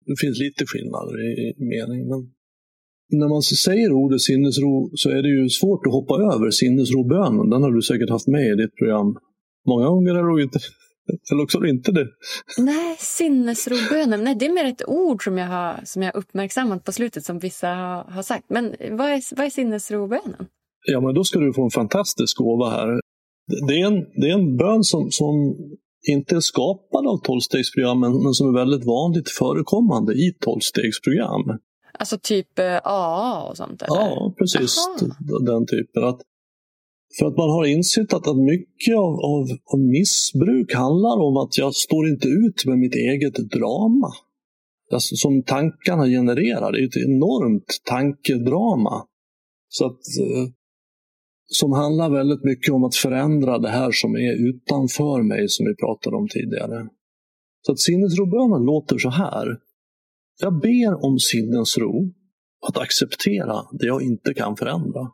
Speaker 3: Det finns lite skillnader i, i mening, men när man säger ordet sinnesro så är det ju svårt att hoppa över sinnesrobönen. Den har du säkert haft med i ditt program många gånger, eller inte? *laughs* Eller också inte det.
Speaker 2: Nej, sinnesrobönen. Nej, det är mer ett ord som jag har, som jag uppmärksammat på slutet som vissa har, har sagt. Men vad är, vad är sinnesrobönen?
Speaker 3: Ja, men då ska du få en fantastisk gåva här. Det är en, det är en bön som, som inte är skapad av tolvstegsprogrammen men som är väldigt vanligt förekommande i tolvstegsprogram.
Speaker 2: Alltså typ AA eh, och sånt? Eller?
Speaker 3: Ja, precis. Aha. Den typen. Att, för att man har insett att, att mycket av, av, av, missbruk handlar om att jag står inte ut med mitt eget drama. Alltså, som tankarna genererar. Det är ett enormt tankedrama. Så att, eh, som handlar väldigt mycket om att förändra det här som är utanför mig, som vi pratade om tidigare. Så att sinnesrobönen låter så här. Jag ber om sinnesro att acceptera det jag inte kan förändra.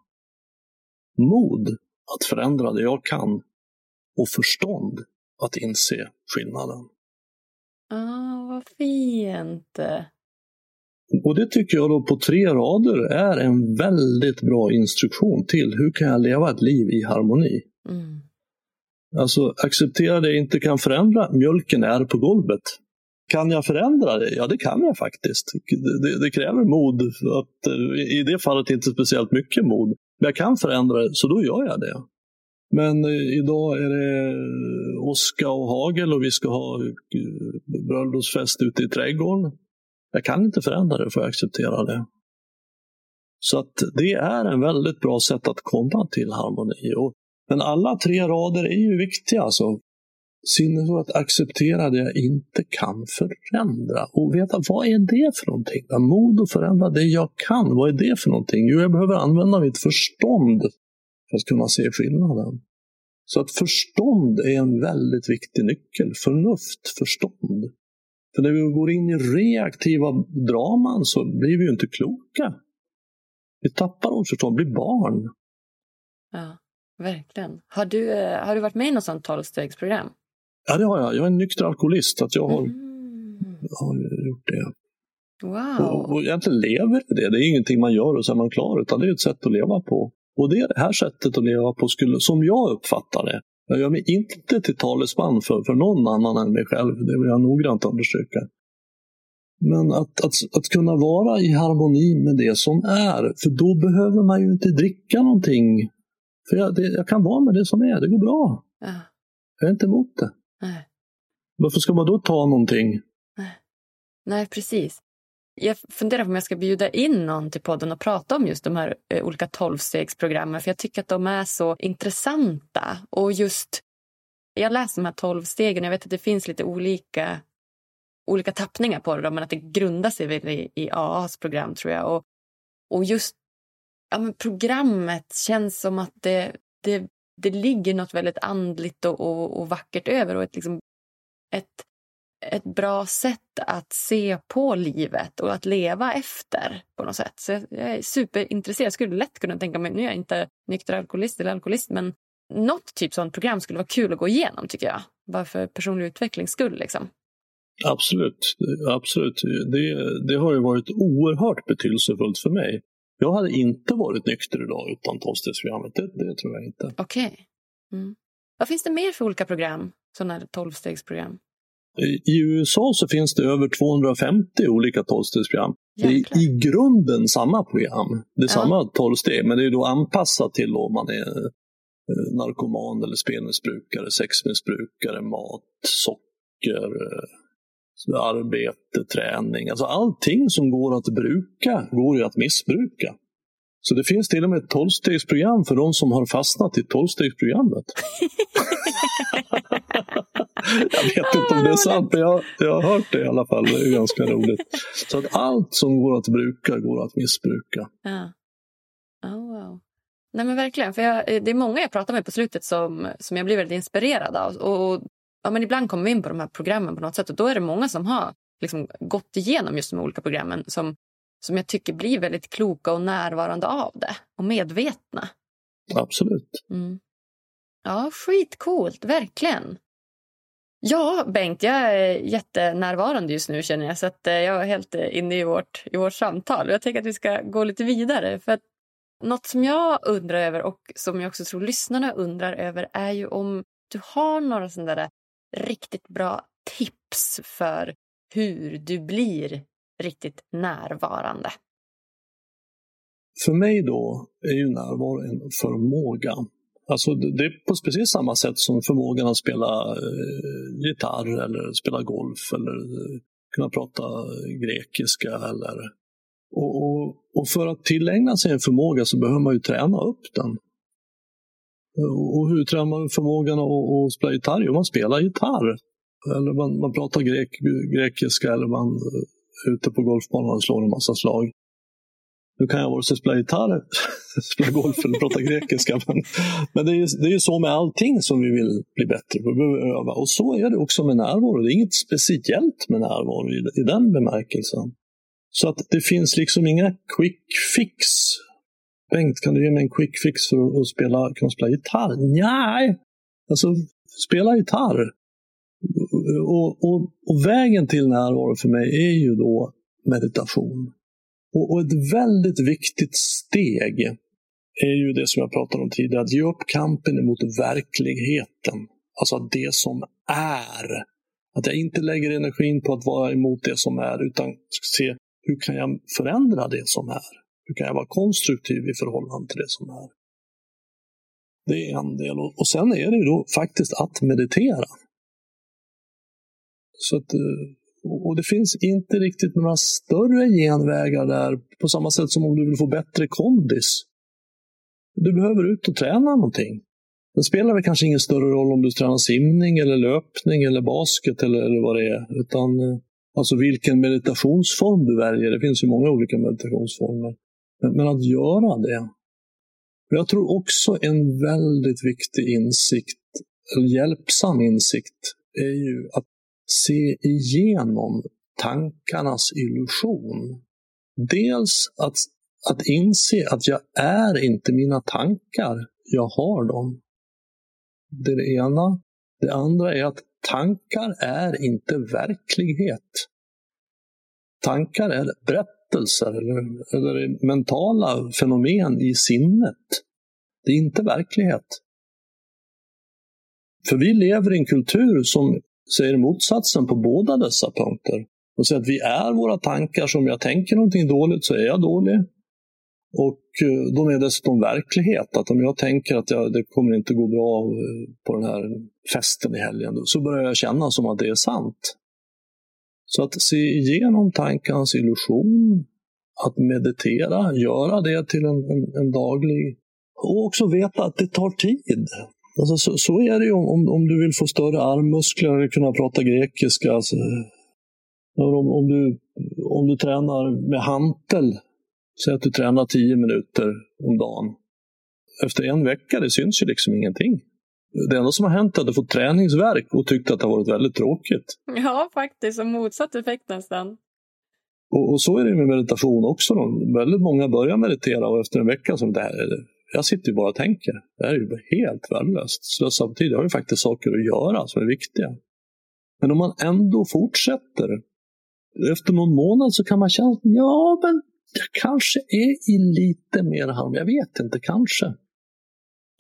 Speaker 3: Mod att förändra det jag kan och förstånd att inse skillnaden.
Speaker 2: Ah, vad fint!
Speaker 3: Och det tycker jag då på tre rader är en väldigt bra instruktion till hur kan jag leva ett liv i harmoni. Mm. Alltså acceptera det jag inte kan förändra, mjölken är på golvet. Kan jag förändra det? Ja, det kan jag faktiskt. Det, det kräver mod. Att, eh, I det fallet inte speciellt mycket mod. Men jag kan förändra det, så då gör jag det. Men eh, idag är det åska och hagel och vi ska ha eh, bröllopsfest ute i trädgården. Jag kan inte förändra det, får jag acceptera det. Så att det är en väldigt bra sätt att komma till harmoni. Och, men alla tre rader är ju viktiga. Alltså. Sinnet att acceptera det jag inte kan förändra och veta vad är det för någonting? Mod att förändra det jag kan, vad är det för någonting? Jo, jag behöver använda mitt förstånd för att kunna se skillnaden. Så att förstånd är en väldigt viktig nyckel. Förnuft, förstånd. För när vi går in i reaktiva draman så blir vi ju inte kloka. Vi tappar vårt förstånd, blir barn.
Speaker 2: Ja, verkligen. Har du, eh, har du varit med i något sånt tolvstegsprogram?
Speaker 3: Ja, det har jag. Jag är en nykter alkoholist. Att jag har, mm. har gjort det.
Speaker 2: Wow.
Speaker 3: Och, och egentligen lever det. Det är ingenting man gör och så är man klar, utan det är ett sätt att leva på. Och det är det här sättet att leva på, skulle, som jag uppfattar det, jag gör mig inte till talesman för, för någon annan än mig själv, det vill jag noggrant understryka. Men att, att, att kunna vara i harmoni med det som är, för då behöver man ju inte dricka någonting. För jag, det, jag kan vara med det som är, det går bra. Ja. Jag är inte emot det. Nej. Varför ska man då ta någonting?
Speaker 2: Nej, Nej precis. Jag funderar på om jag ska bjuda in någon till podden och prata om just de här eh, olika tolvstegsprogrammen. För jag tycker att de är så intressanta. Och just, jag läser de här tolv stegen. Jag vet att det finns lite olika, olika tappningar på det. Men att det grundar sig väl i, i AAs program tror jag. Och, och just ja, men programmet känns som att det, det, det ligger något väldigt andligt och, och, och vackert över. Och ett, liksom, ett ett bra sätt att se på livet och att leva efter på något sätt. Så jag är superintresserad. Jag skulle lätt kunna tänka mig, nu är jag inte nykter alkoholist eller alkoholist, men något typ sånt program skulle vara kul att gå igenom tycker jag. Bara för personlig utvecklings skull liksom.
Speaker 3: Absolut, absolut. Det, det har ju varit oerhört betydelsefullt för mig. Jag hade inte varit nykter idag utan tolvstegsprogrammet, det, det tror jag inte.
Speaker 2: Okej. Okay. Mm. Vad finns det mer för olika program, sådana här tolvstegsprogram?
Speaker 3: I USA så finns det över 250 olika tolvstegsprogram. Det är i grunden samma program. Det är ja. samma tolvsteg, men det är då anpassat till om man är eh, narkoman eller spelmissbrukare, sexmissbrukare, mat, socker, eh, arbete, träning. Alltså allting som går att bruka går ju att missbruka. Så det finns till och med ett tolvstegsprogram för de som har fastnat i tolvstegsprogrammet. *laughs* jag vet inte om det är sant, men jag, jag har hört det i alla fall. Det är ganska roligt. Så att allt som går att bruka går att missbruka.
Speaker 2: Ja. Oh, wow. Nej men verkligen, för jag, det är många jag pratar med på slutet som, som jag blir väldigt inspirerad av. Och, ja, men ibland kommer vi in på de här programmen på något sätt och då är det många som har liksom, gått igenom just de olika programmen som som jag tycker blir väldigt kloka och närvarande av det och medvetna.
Speaker 3: Absolut.
Speaker 2: Mm. Ja, skitcoolt, verkligen. Ja, Bengt, jag är jättenärvarande just nu känner jag. Så att eh, jag är helt eh, inne i vårt, i vårt samtal. Jag tänker att vi ska gå lite vidare. För att något som jag undrar över och som jag också tror lyssnarna undrar över är ju om du har några sådana där riktigt bra tips för hur du blir riktigt närvarande?
Speaker 3: För mig då är ju närvaro en förmåga. Alltså det är på precis samma sätt som förmågan att spela eh, gitarr eller spela golf eller eh, kunna prata grekiska. Eller, och, och, och, för att tillägna sig en förmåga så behöver man ju träna upp den. Och hur tränar man förmågan att, att spela gitarr? Jo, man spelar gitarr. Eller man, man pratar grek, grekiska eller man eh, ute på golfbanan och slår en massa slag. Nu kan jag vare sig spela gitarr, *laughs* spela golf eller prata grekiska. Men, men det, är, det är ju så med allting som vi vill bli bättre på. Vi öva. Och så är det också med närvaro. Det är inget speciellt med närvaro i, i den bemärkelsen. Så att det finns liksom inga quick fix. Bengt, kan du ge mig en quick fix för att, att spela, kunna spela gitarr? Nej, alltså spela gitarr. Och, och, och vägen till närvaro för mig är ju då meditation. Och, och, ett väldigt viktigt steg är ju det som jag pratade om tidigare, att ge upp kampen emot verkligheten. Alltså det som är. Att jag inte lägger energin på att vara emot det som är, utan se hur kan jag förändra det som är? Hur kan jag vara konstruktiv i förhållande till det som är? Det är en del. Och sen är det ju då faktiskt att meditera. Så att eh, och det finns inte riktigt några större genvägar där på samma sätt som om du vill få bättre kondis. Du behöver ut och träna någonting. Det spelar väl kanske ingen större roll om du tränar simning eller löpning eller basket eller, eller vad det är. Utan eh, alltså vilken meditationsform du väljer. Det finns ju många olika meditationsformer. Men, men att göra det. Jag tror också en väldigt viktig insikt, eller hjälpsam insikt, är ju att se igenom tankarnas illusion. Dels att, att inse att jag är inte mina tankar, jag har dem. Det är det ena. Det andra är att tankar är inte verklighet. Tankar är berättelser eller, eller mentala fenomen i sinnet. Det är inte verklighet. För vi lever i en kultur som säger motsatsen på båda dessa punkter. Och säger att vi är våra tankar, så om jag tänker någonting dåligt så är jag dålig. Och eh, de är dessutom verklighet. Att om jag tänker att jag, det kommer inte gå bra eh, på den här festen i helgen, så börjar jag känna som att det är sant. Så att se igenom tankarnas illusion, att meditera, göra det till en, en, en daglig... Och också veta att det tar tid. Alltså, så, så, är det ju om, om du vill få större armmuskler eller kunna prata grekiska. Alltså, om, om, du, om du tränar med hantel, säg att du tränar tio minuter om dagen. Efter en vecka, det syns ju liksom ingenting. Det enda som har hänt är att du fått träningsverk och tyckt att det har varit väldigt tråkigt.
Speaker 2: Ja, faktiskt. En motsatt effekt nästan.
Speaker 3: Och, och, så är det med meditation också. Då. Väldigt många börjar meditera och efter en vecka så det här, jag sitter ju bara och tänker. Det här är ju helt värdelöst. Samtidigt har. Jag ju faktiskt saker att göra som är viktiga. Men om man ändå fortsätter. Efter någon månad så kan man känna att ja, men jag kanske är i lite mer harm. Jag vet inte, kanske.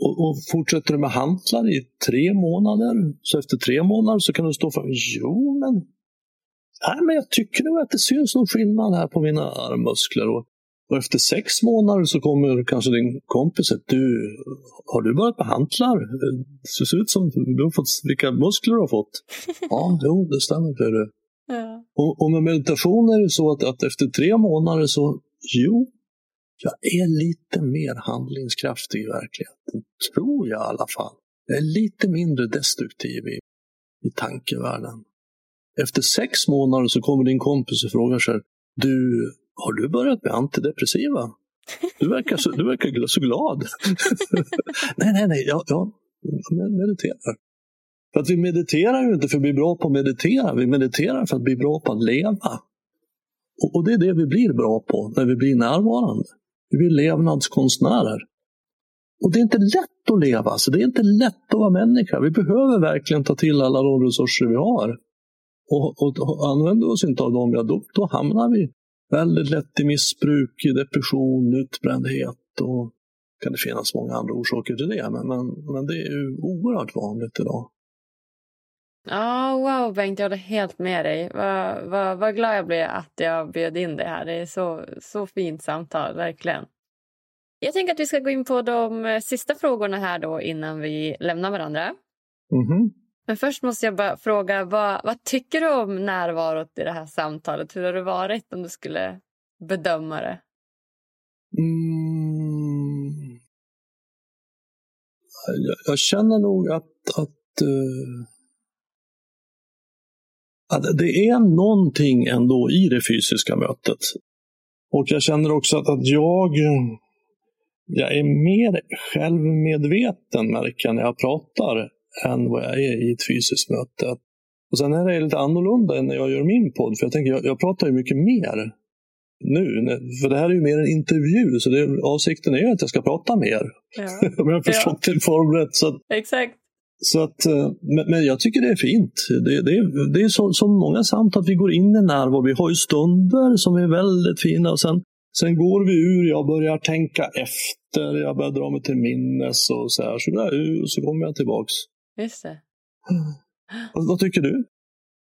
Speaker 3: Och, och fortsätter du med hantlar i tre månader, så efter tre månader så kan du stå för jo, men, nej, men jag tycker nog att det syns någon skillnad här på mina armmuskler. Och och efter sex månader så kommer kanske din kompis att du, har du börjat med hantlar? Det ser ut som du har fått, vilka muskler du har fått. *laughs* ja, jo, det stämmer. För det. Ja. Och, och med meditation är det så att, att efter tre månader så, jo, jag är lite mer handlingskraftig i verkligheten. Tror jag i alla fall. Jag är lite mindre destruktiv i, i tankevärlden. Efter sex månader så kommer din kompis och frågar sig, du, har du börjat med antidepressiva? Du verkar så, du verkar så glad. *laughs* nej, nej, nej, jag, jag mediterar. För att vi mediterar ju inte för att bli bra på att meditera, vi mediterar för att bli bra på att leva. Och, och det är det vi blir bra på när vi blir närvarande. Vi blir levnadskonstnärer. Och det är inte lätt att leva, så det är inte lätt att vara människa. Vi behöver verkligen ta till alla de resurser vi har. Och, och, och använder vi oss inte av dem, ja, då, då hamnar vi väldigt lätt i missbruk, depression, utbrändhet och kan det finnas många andra orsaker till det. Men, men, men det är ju oerhört vanligt idag.
Speaker 2: Ja, oh, wow Bengt, jag håller helt med dig. Vad, vad, vad glad jag blev att jag bjöd in dig här. Det är så, så fint samtal, verkligen. Jag tänker att vi ska gå in på de eh, sista frågorna här då innan vi lämnar varandra.
Speaker 3: Mm -hmm.
Speaker 2: Men först måste jag bara fråga, vad, vad tycker du om närvarot i det här samtalet? Hur har det varit om du skulle bedöma det?
Speaker 3: Mm. Jag, jag, känner nog att, att, uh, att det är någonting ändå i det fysiska mötet. Och jag känner också att, att jag, jag är mer självmedveten märker jag när jag pratar än vad jag är i ett fysiskt möte. Och Sen är det lite annorlunda än när jag gör min podd, för jag tänker jag, jag pratar ju mycket mer nu. För det här är ju mer en intervju, så det, avsikten är ju att jag ska prata mer. Ja. *laughs* Om jag förstått ja. det förberett. Så att,
Speaker 2: Exakt.
Speaker 3: Så att, eh, men, men, jag tycker det är fint. Det, det, det är så, så många samtal att vi går in i närvaro. Vi har ju stunder som är väldigt fina och sen, sen går vi ur, jag börjar tänka efter, jag börjar dra mig till minnes och så här. Så, där, och så kommer jag tillbaks.
Speaker 2: Just det. *gasps*
Speaker 3: Vad, vad tycker du?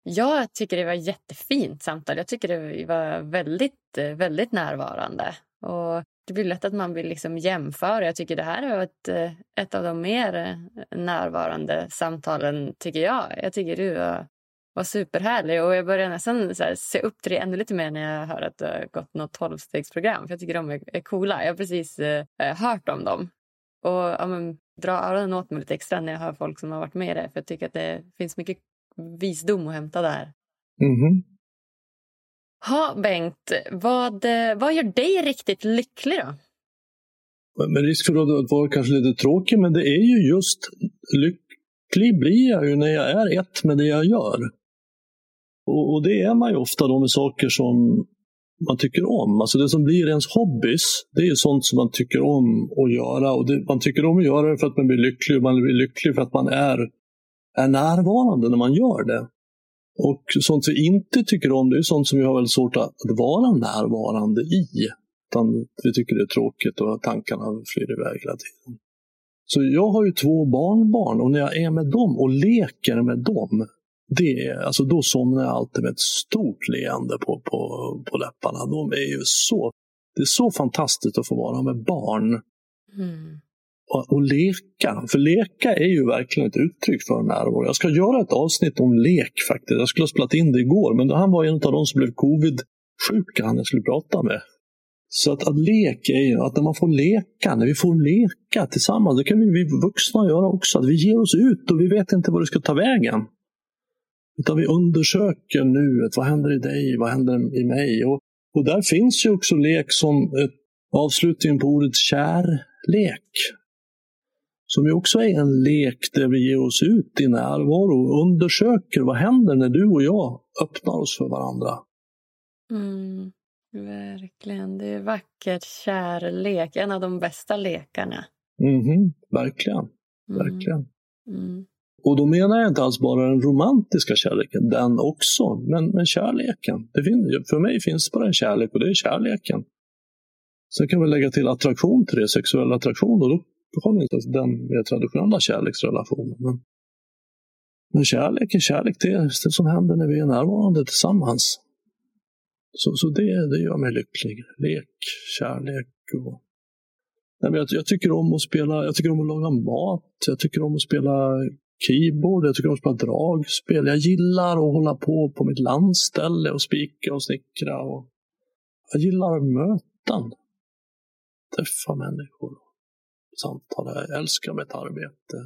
Speaker 2: Jag tycker det var ett jättefint samtal. Jag tycker det var väldigt, väldigt närvarande. Och det blir lätt att man vill liksom jämföra. Jag tycker det här är ett, ett av de mer närvarande samtalen, tycker jag. Jag tycker du var, var superhärlig och jag börjar nästan se upp till det ännu lite mer när jag hör att du har gått något tolvstegsprogram. För jag tycker de är, är coola. Jag har precis eh, hört om dem. Och ja, men, dra öronen åt mig lite extra när jag hör folk som har varit med i det. För jag tycker att det finns mycket visdom att hämta där.
Speaker 3: Mm.
Speaker 2: Ha, Bengt, vad, vad gör dig riktigt lycklig då?
Speaker 3: Med risk för att vara kanske lite tråkig, men det är ju just lycklig blir jag ju när jag är ett med det jag gör. Och, och det är man ju ofta då med saker som man tycker om. Alltså det som blir ens hobbys, det är sånt som man tycker om att göra. Och det, man tycker om att göra det för att man blir lycklig och man blir lycklig för att man är, är närvarande när man gör det. Och sånt vi inte tycker om, det är sånt som vi har väldigt svårt att vara närvarande i. Utan vi tycker det är tråkigt och tankarna flyr iväg hela tiden. Så jag har ju två barnbarn och när jag är med dem och leker med dem, det, alltså då somnar jag alltid med ett stort leende på, på, på läpparna. De är ju så, det är så fantastiskt att få vara med barn.
Speaker 2: Mm.
Speaker 3: Och, och, leka. För leka är ju verkligen ett uttryck för närvaro. Jag ska göra ett avsnitt om lek faktiskt. Jag skulle ha spelat in det igår, men han var en av de som blev covid-sjuka, han jag skulle prata med. Så att, att lek är ju att när man får leka, när vi får leka tillsammans, det kan vi, vi vuxna göra också. Att vi ger oss ut och vi vet inte var det ska ta vägen. Utan vi undersöker nuet. Vad händer i dig? Vad händer i mig? Och, och där finns ju också lek som ett, avslutningen på ordet kärlek. Som ju också är en lek där vi ger oss ut i närvaro och undersöker vad händer när du och jag öppnar oss för varandra.
Speaker 2: Mm, verkligen. Det är vackert. Kärlek. En av de bästa lekarna.
Speaker 3: Mm, verkligen. Verkligen.
Speaker 2: Mm. Mm.
Speaker 3: Och då menar jag inte alls bara den romantiska kärleken, den också, men, men kärleken. Det finns, för mig finns bara en kärlek och det är kärleken. Sen kan vi lägga till attraktion till det, sexuell attraktion, och då har vi inte den mer traditionella kärleksrelationen. Men, men kärlek är kärlek, det är det som händer när vi är närvarande tillsammans. Så, så det, det gör mig lycklig. Lek, kärlek och Nej, men jag, jag, tycker om att spela, jag tycker om att laga mat, jag tycker om att spela keyboard, jag tycker om att spela dragspel. Jag gillar att hålla på på mitt landställe och spika och snickra. Och jag gillar möten. Träffa människor. Samtala. Jag älskar mitt arbete.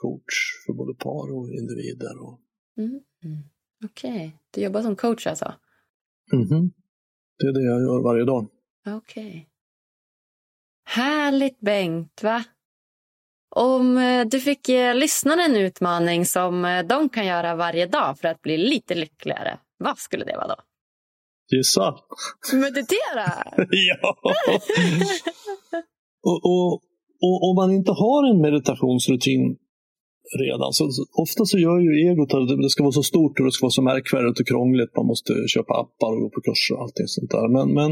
Speaker 3: Coach för både par och individer. Och...
Speaker 2: Mm. Okej, okay. du jobbar som coach alltså?
Speaker 3: Mm Det är det jag gör varje dag.
Speaker 2: Okej. Okay. Härligt Bengt, va? Om eh, du fick ge lyssnarna en utmaning som eh, de kan göra varje dag för att bli lite lyckligare, vad skulle det vara då?
Speaker 3: Gissa.
Speaker 2: Meditera? *laughs*
Speaker 3: ja. och, och, och om man inte har en meditationsrutin redan, så, så ofta så gör ju egot att det ska vara så stort och det ska vara så märkvärdigt och krångligt. Man måste köpa appar och gå på kurser och allting sånt där. Men, men,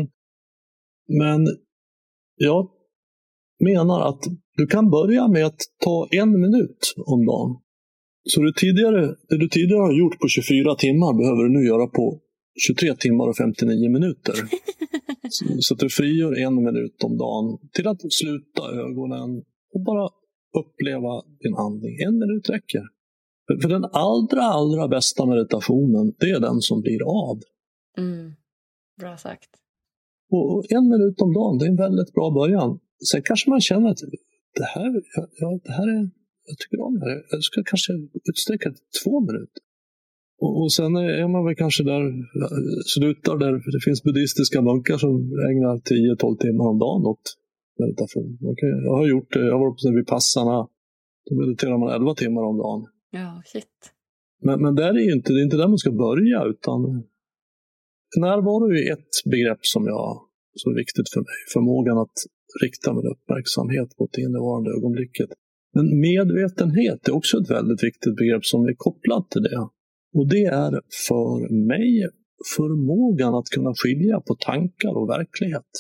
Speaker 3: men jag menar att du kan börja med att ta en minut om dagen Så det, tidigare, det du tidigare har gjort på 24 timmar behöver du nu göra på 23 timmar och 59 minuter. *laughs* så, så att du frigör en minut om dagen till att sluta ögonen och bara uppleva din andning. En minut räcker. För, för den allra, allra bästa meditationen, det är den som blir av.
Speaker 2: Mm. Bra sagt.
Speaker 3: Och en minut om dagen, det är en väldigt bra början. Sen kanske man känner att det här, ja, det här är, jag tycker om det här. Jag ska kanske utsträcka till två minuter. Och, och sen är man väl kanske där, slutar där, det finns buddhistiska munkar som ägnar 10-12 timmar om dagen åt meditation. Okay, jag har gjort det, jag har varit på Vipassana, då mediterar man 11 timmar om dagen.
Speaker 2: Ja, shit.
Speaker 3: Men, men där är ju inte, det är inte där man ska börja, utan närvaro är ett begrepp som, jag, som är viktigt för mig. Förmågan att rikta min uppmärksamhet mot det innevarande ögonblicket. Men medvetenhet är också ett väldigt viktigt begrepp som är kopplat till det. Och det är för mig förmågan att kunna skilja på tankar och verklighet.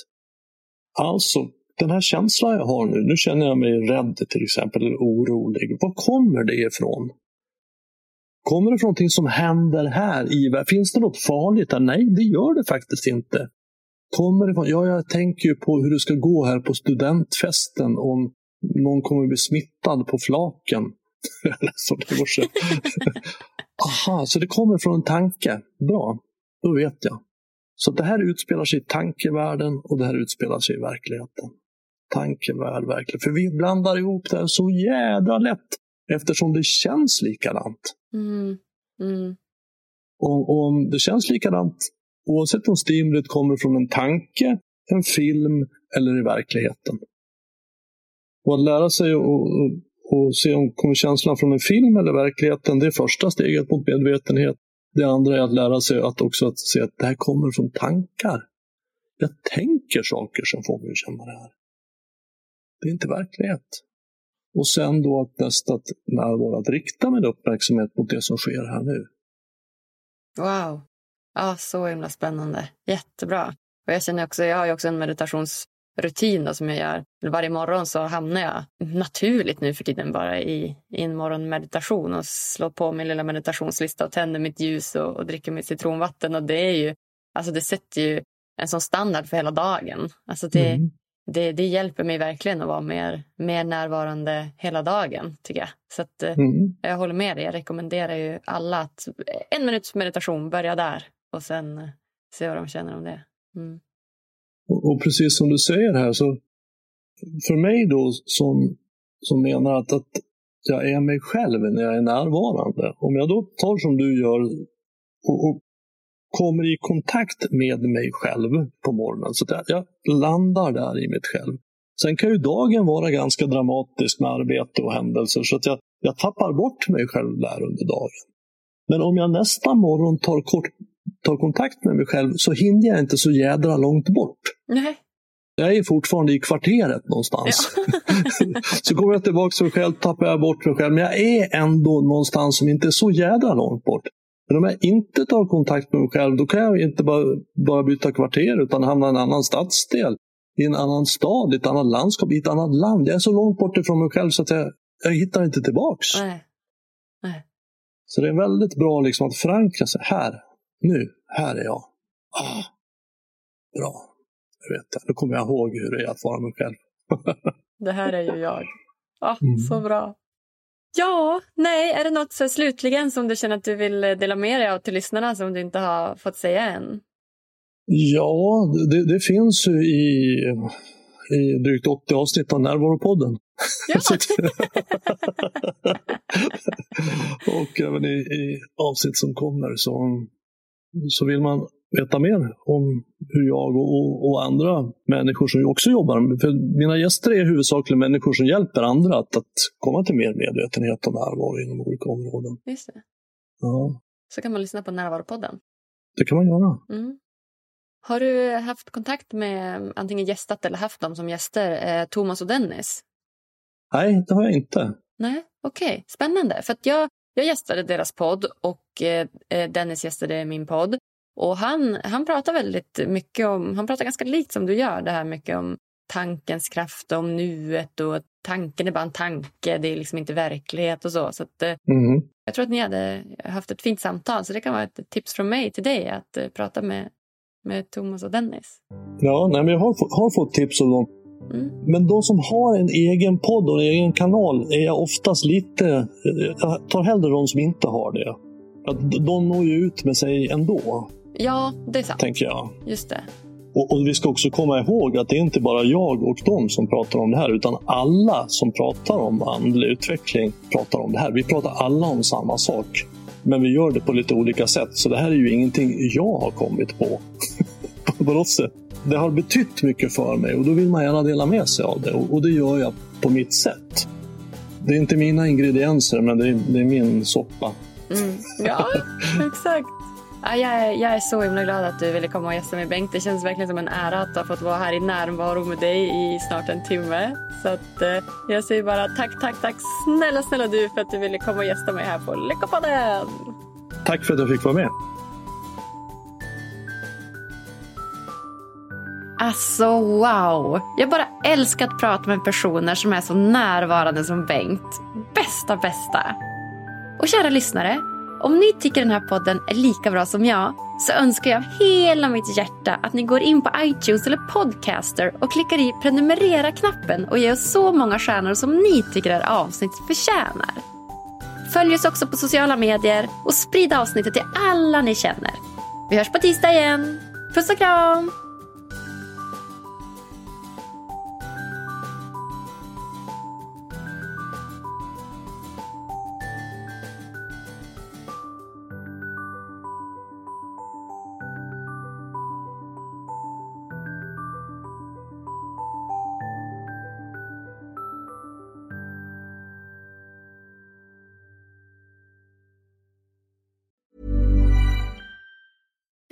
Speaker 3: Alltså, den här känslan jag har nu, nu känner jag mig rädd till exempel, eller orolig. Var kommer det ifrån? Kommer det från någonting som händer här i Finns det något farligt där? Nej, det gör det faktiskt inte. Kommer det från, ja, jag tänker ju på hur det ska gå här på studentfesten om någon kommer bli smittad på flaken. *laughs* *laughs* Aha, så det kommer från en tanke. Bra, då vet jag. Så det här utspelar sig i tankevärlden och det här utspelar sig i verkligheten. Tankevärld, verklighet. För vi blandar ihop det här så jädra lätt eftersom det känns likadant.
Speaker 2: Mm. Mm.
Speaker 3: Och, om det känns likadant oavsett om stimulit kommer från en tanke, en film eller i verkligheten. Och att lära sig att se om kommer känslan från en film eller verkligheten, det är första steget mot medvetenhet. Det andra är att lära sig att också att se att det här kommer från tankar. Jag tänker saker som får mig att känna det här. Det är inte verklighet. Och sen då att nästa närvaro, att rikta min uppmärksamhet mot det som sker här nu.
Speaker 2: Wow. Ja, så himla spännande. Jättebra. Och jag känner också, jag har ju också en meditationsrutin då, som jag gör. Varje morgon så hamnar jag naturligt nu för tiden bara i, i en morgonmeditation och slår på min lilla meditationslista och tänder mitt ljus och, och dricker mitt citronvatten. Och det är ju, alltså det sätter ju en sån standard för hela dagen. Alltså det, mm det, det hjälper mig verkligen att vara mer, mer närvarande hela dagen. tycker Jag Så att, eh, mm. Jag håller med dig. Jag rekommenderar ju alla att en minuts meditation, börja där och sen eh, se vad de känner om det. Mm.
Speaker 3: Och, och, precis som du säger här, så för mig då som, som menar att, att jag är mig själv när jag är närvarande. Om jag då tar som du gör och, och kommer i kontakt med mig själv på morgonen. Så att jag landar där i mitt själv. Sen kan ju dagen vara ganska dramatisk med arbete och händelser så att jag, jag tappar bort mig själv där under dagen. Men om jag nästa morgon tar, kort, tar kontakt med mig själv så hinner jag inte så jädra långt bort.
Speaker 2: Nej.
Speaker 3: Jag är fortfarande i kvarteret någonstans. Ja. *laughs* så kommer jag tillbaka till mig själv, tappar jag bort mig själv. Men jag är ändå någonstans som inte är så jädra långt bort. Men om jag inte tar kontakt med mig själv, då kan jag inte bara, bara byta kvarter utan hamna i en annan stadsdel, i en annan stad, i ett annat landskap, i ett annat land. Jag är så långt bort ifrån mig själv så att jag, jag hittar inte tillbaks.
Speaker 2: Nej. Nej.
Speaker 3: Så det är väldigt bra liksom att förankra sig. Här, nu, här är jag. Ah, bra, jag vet. Då kommer jag ihåg hur det är att vara mig själv. *laughs*
Speaker 2: det här är ju jag. Ah, mm. Så bra. Ja, nej, är det något så slutligen som du känner att du vill dela med dig av till lyssnarna som du inte har fått säga än?
Speaker 3: Ja, det, det finns ju i, i drygt 80 avsnitt av Närvaropodden. Ja. *laughs* *laughs* och även i, i avsnitt som kommer så, så vill man veta mer om hur jag och, och, andra människor som också jobbar, för mina gäster är huvudsakligen människor som hjälper andra att, att komma till mer medvetenhet och närvaro inom olika områden.
Speaker 2: Just det.
Speaker 3: Ja.
Speaker 2: Så kan man lyssna på Närvaropodden.
Speaker 3: Det kan man göra.
Speaker 2: Mm. Har du haft kontakt med antingen gästat eller haft dem som gäster, eh, Thomas och Dennis?
Speaker 3: Nej, det har jag inte.
Speaker 2: Nej, okej. Okay. Spännande. För jag, jag gästade deras podd och eh, eh, Dennis gästade min podd. Och han, han pratar väldigt mycket om, han pratar ganska likt som du gör, det här mycket om tankens kraft om nuet och tanken är bara en tanke, det är liksom inte verklighet och så. så att, mm. Jag tror att ni hade haft ett fint samtal, så det kan vara ett tips från mig till dig att prata med, med Thomas och Dennis.
Speaker 3: Ja, nej, men jag har, har fått tips av dem. Mm. Men de som har en egen podd och en egen kanal är jag oftast lite... Jag tar hellre de som inte har det. De når ju ut med sig ändå.
Speaker 2: Ja, det är sant.
Speaker 3: Tänker jag.
Speaker 2: Just det.
Speaker 3: Och, och, Vi ska också komma ihåg att det är inte bara jag och de som pratar om det här, utan alla som pratar om andlig utveckling pratar om det här. Vi pratar alla om samma sak. Men vi gör det på lite olika sätt. Så det här är ju ingenting jag har kommit på. *laughs* på något sätt. Det har betytt mycket för mig och då vill man gärna dela med sig av det. Och, det gör jag på mitt sätt. Det är inte mina ingredienser, men det är, det är min soppa.
Speaker 2: Mm. Ja, *laughs* exakt. Ja, jag, är, jag är så himla glad att du ville komma och gästa mig Bengt. Det känns verkligen som en ära att ha fått vara här i närvaro med dig i snart en timme. Så att, eh, jag säger bara tack, tack, tack snälla, snälla du för att du ville komma och gästa mig här på Lyckopodden.
Speaker 3: Tack för att jag fick vara med.
Speaker 2: Alltså wow! Jag bara älskar att prata med personer som är så närvarande som Bengt. Bästa, bästa! Och kära lyssnare, om ni tycker den här podden är lika bra som jag så önskar jag av hela mitt hjärta att ni går in på iTunes eller Podcaster och klickar i prenumerera-knappen och ger oss så många stjärnor som ni tycker är avsnittet förtjänar. Följ oss också på sociala medier och sprid avsnittet till alla ni känner. Vi hörs på tisdag igen. Puss och kram!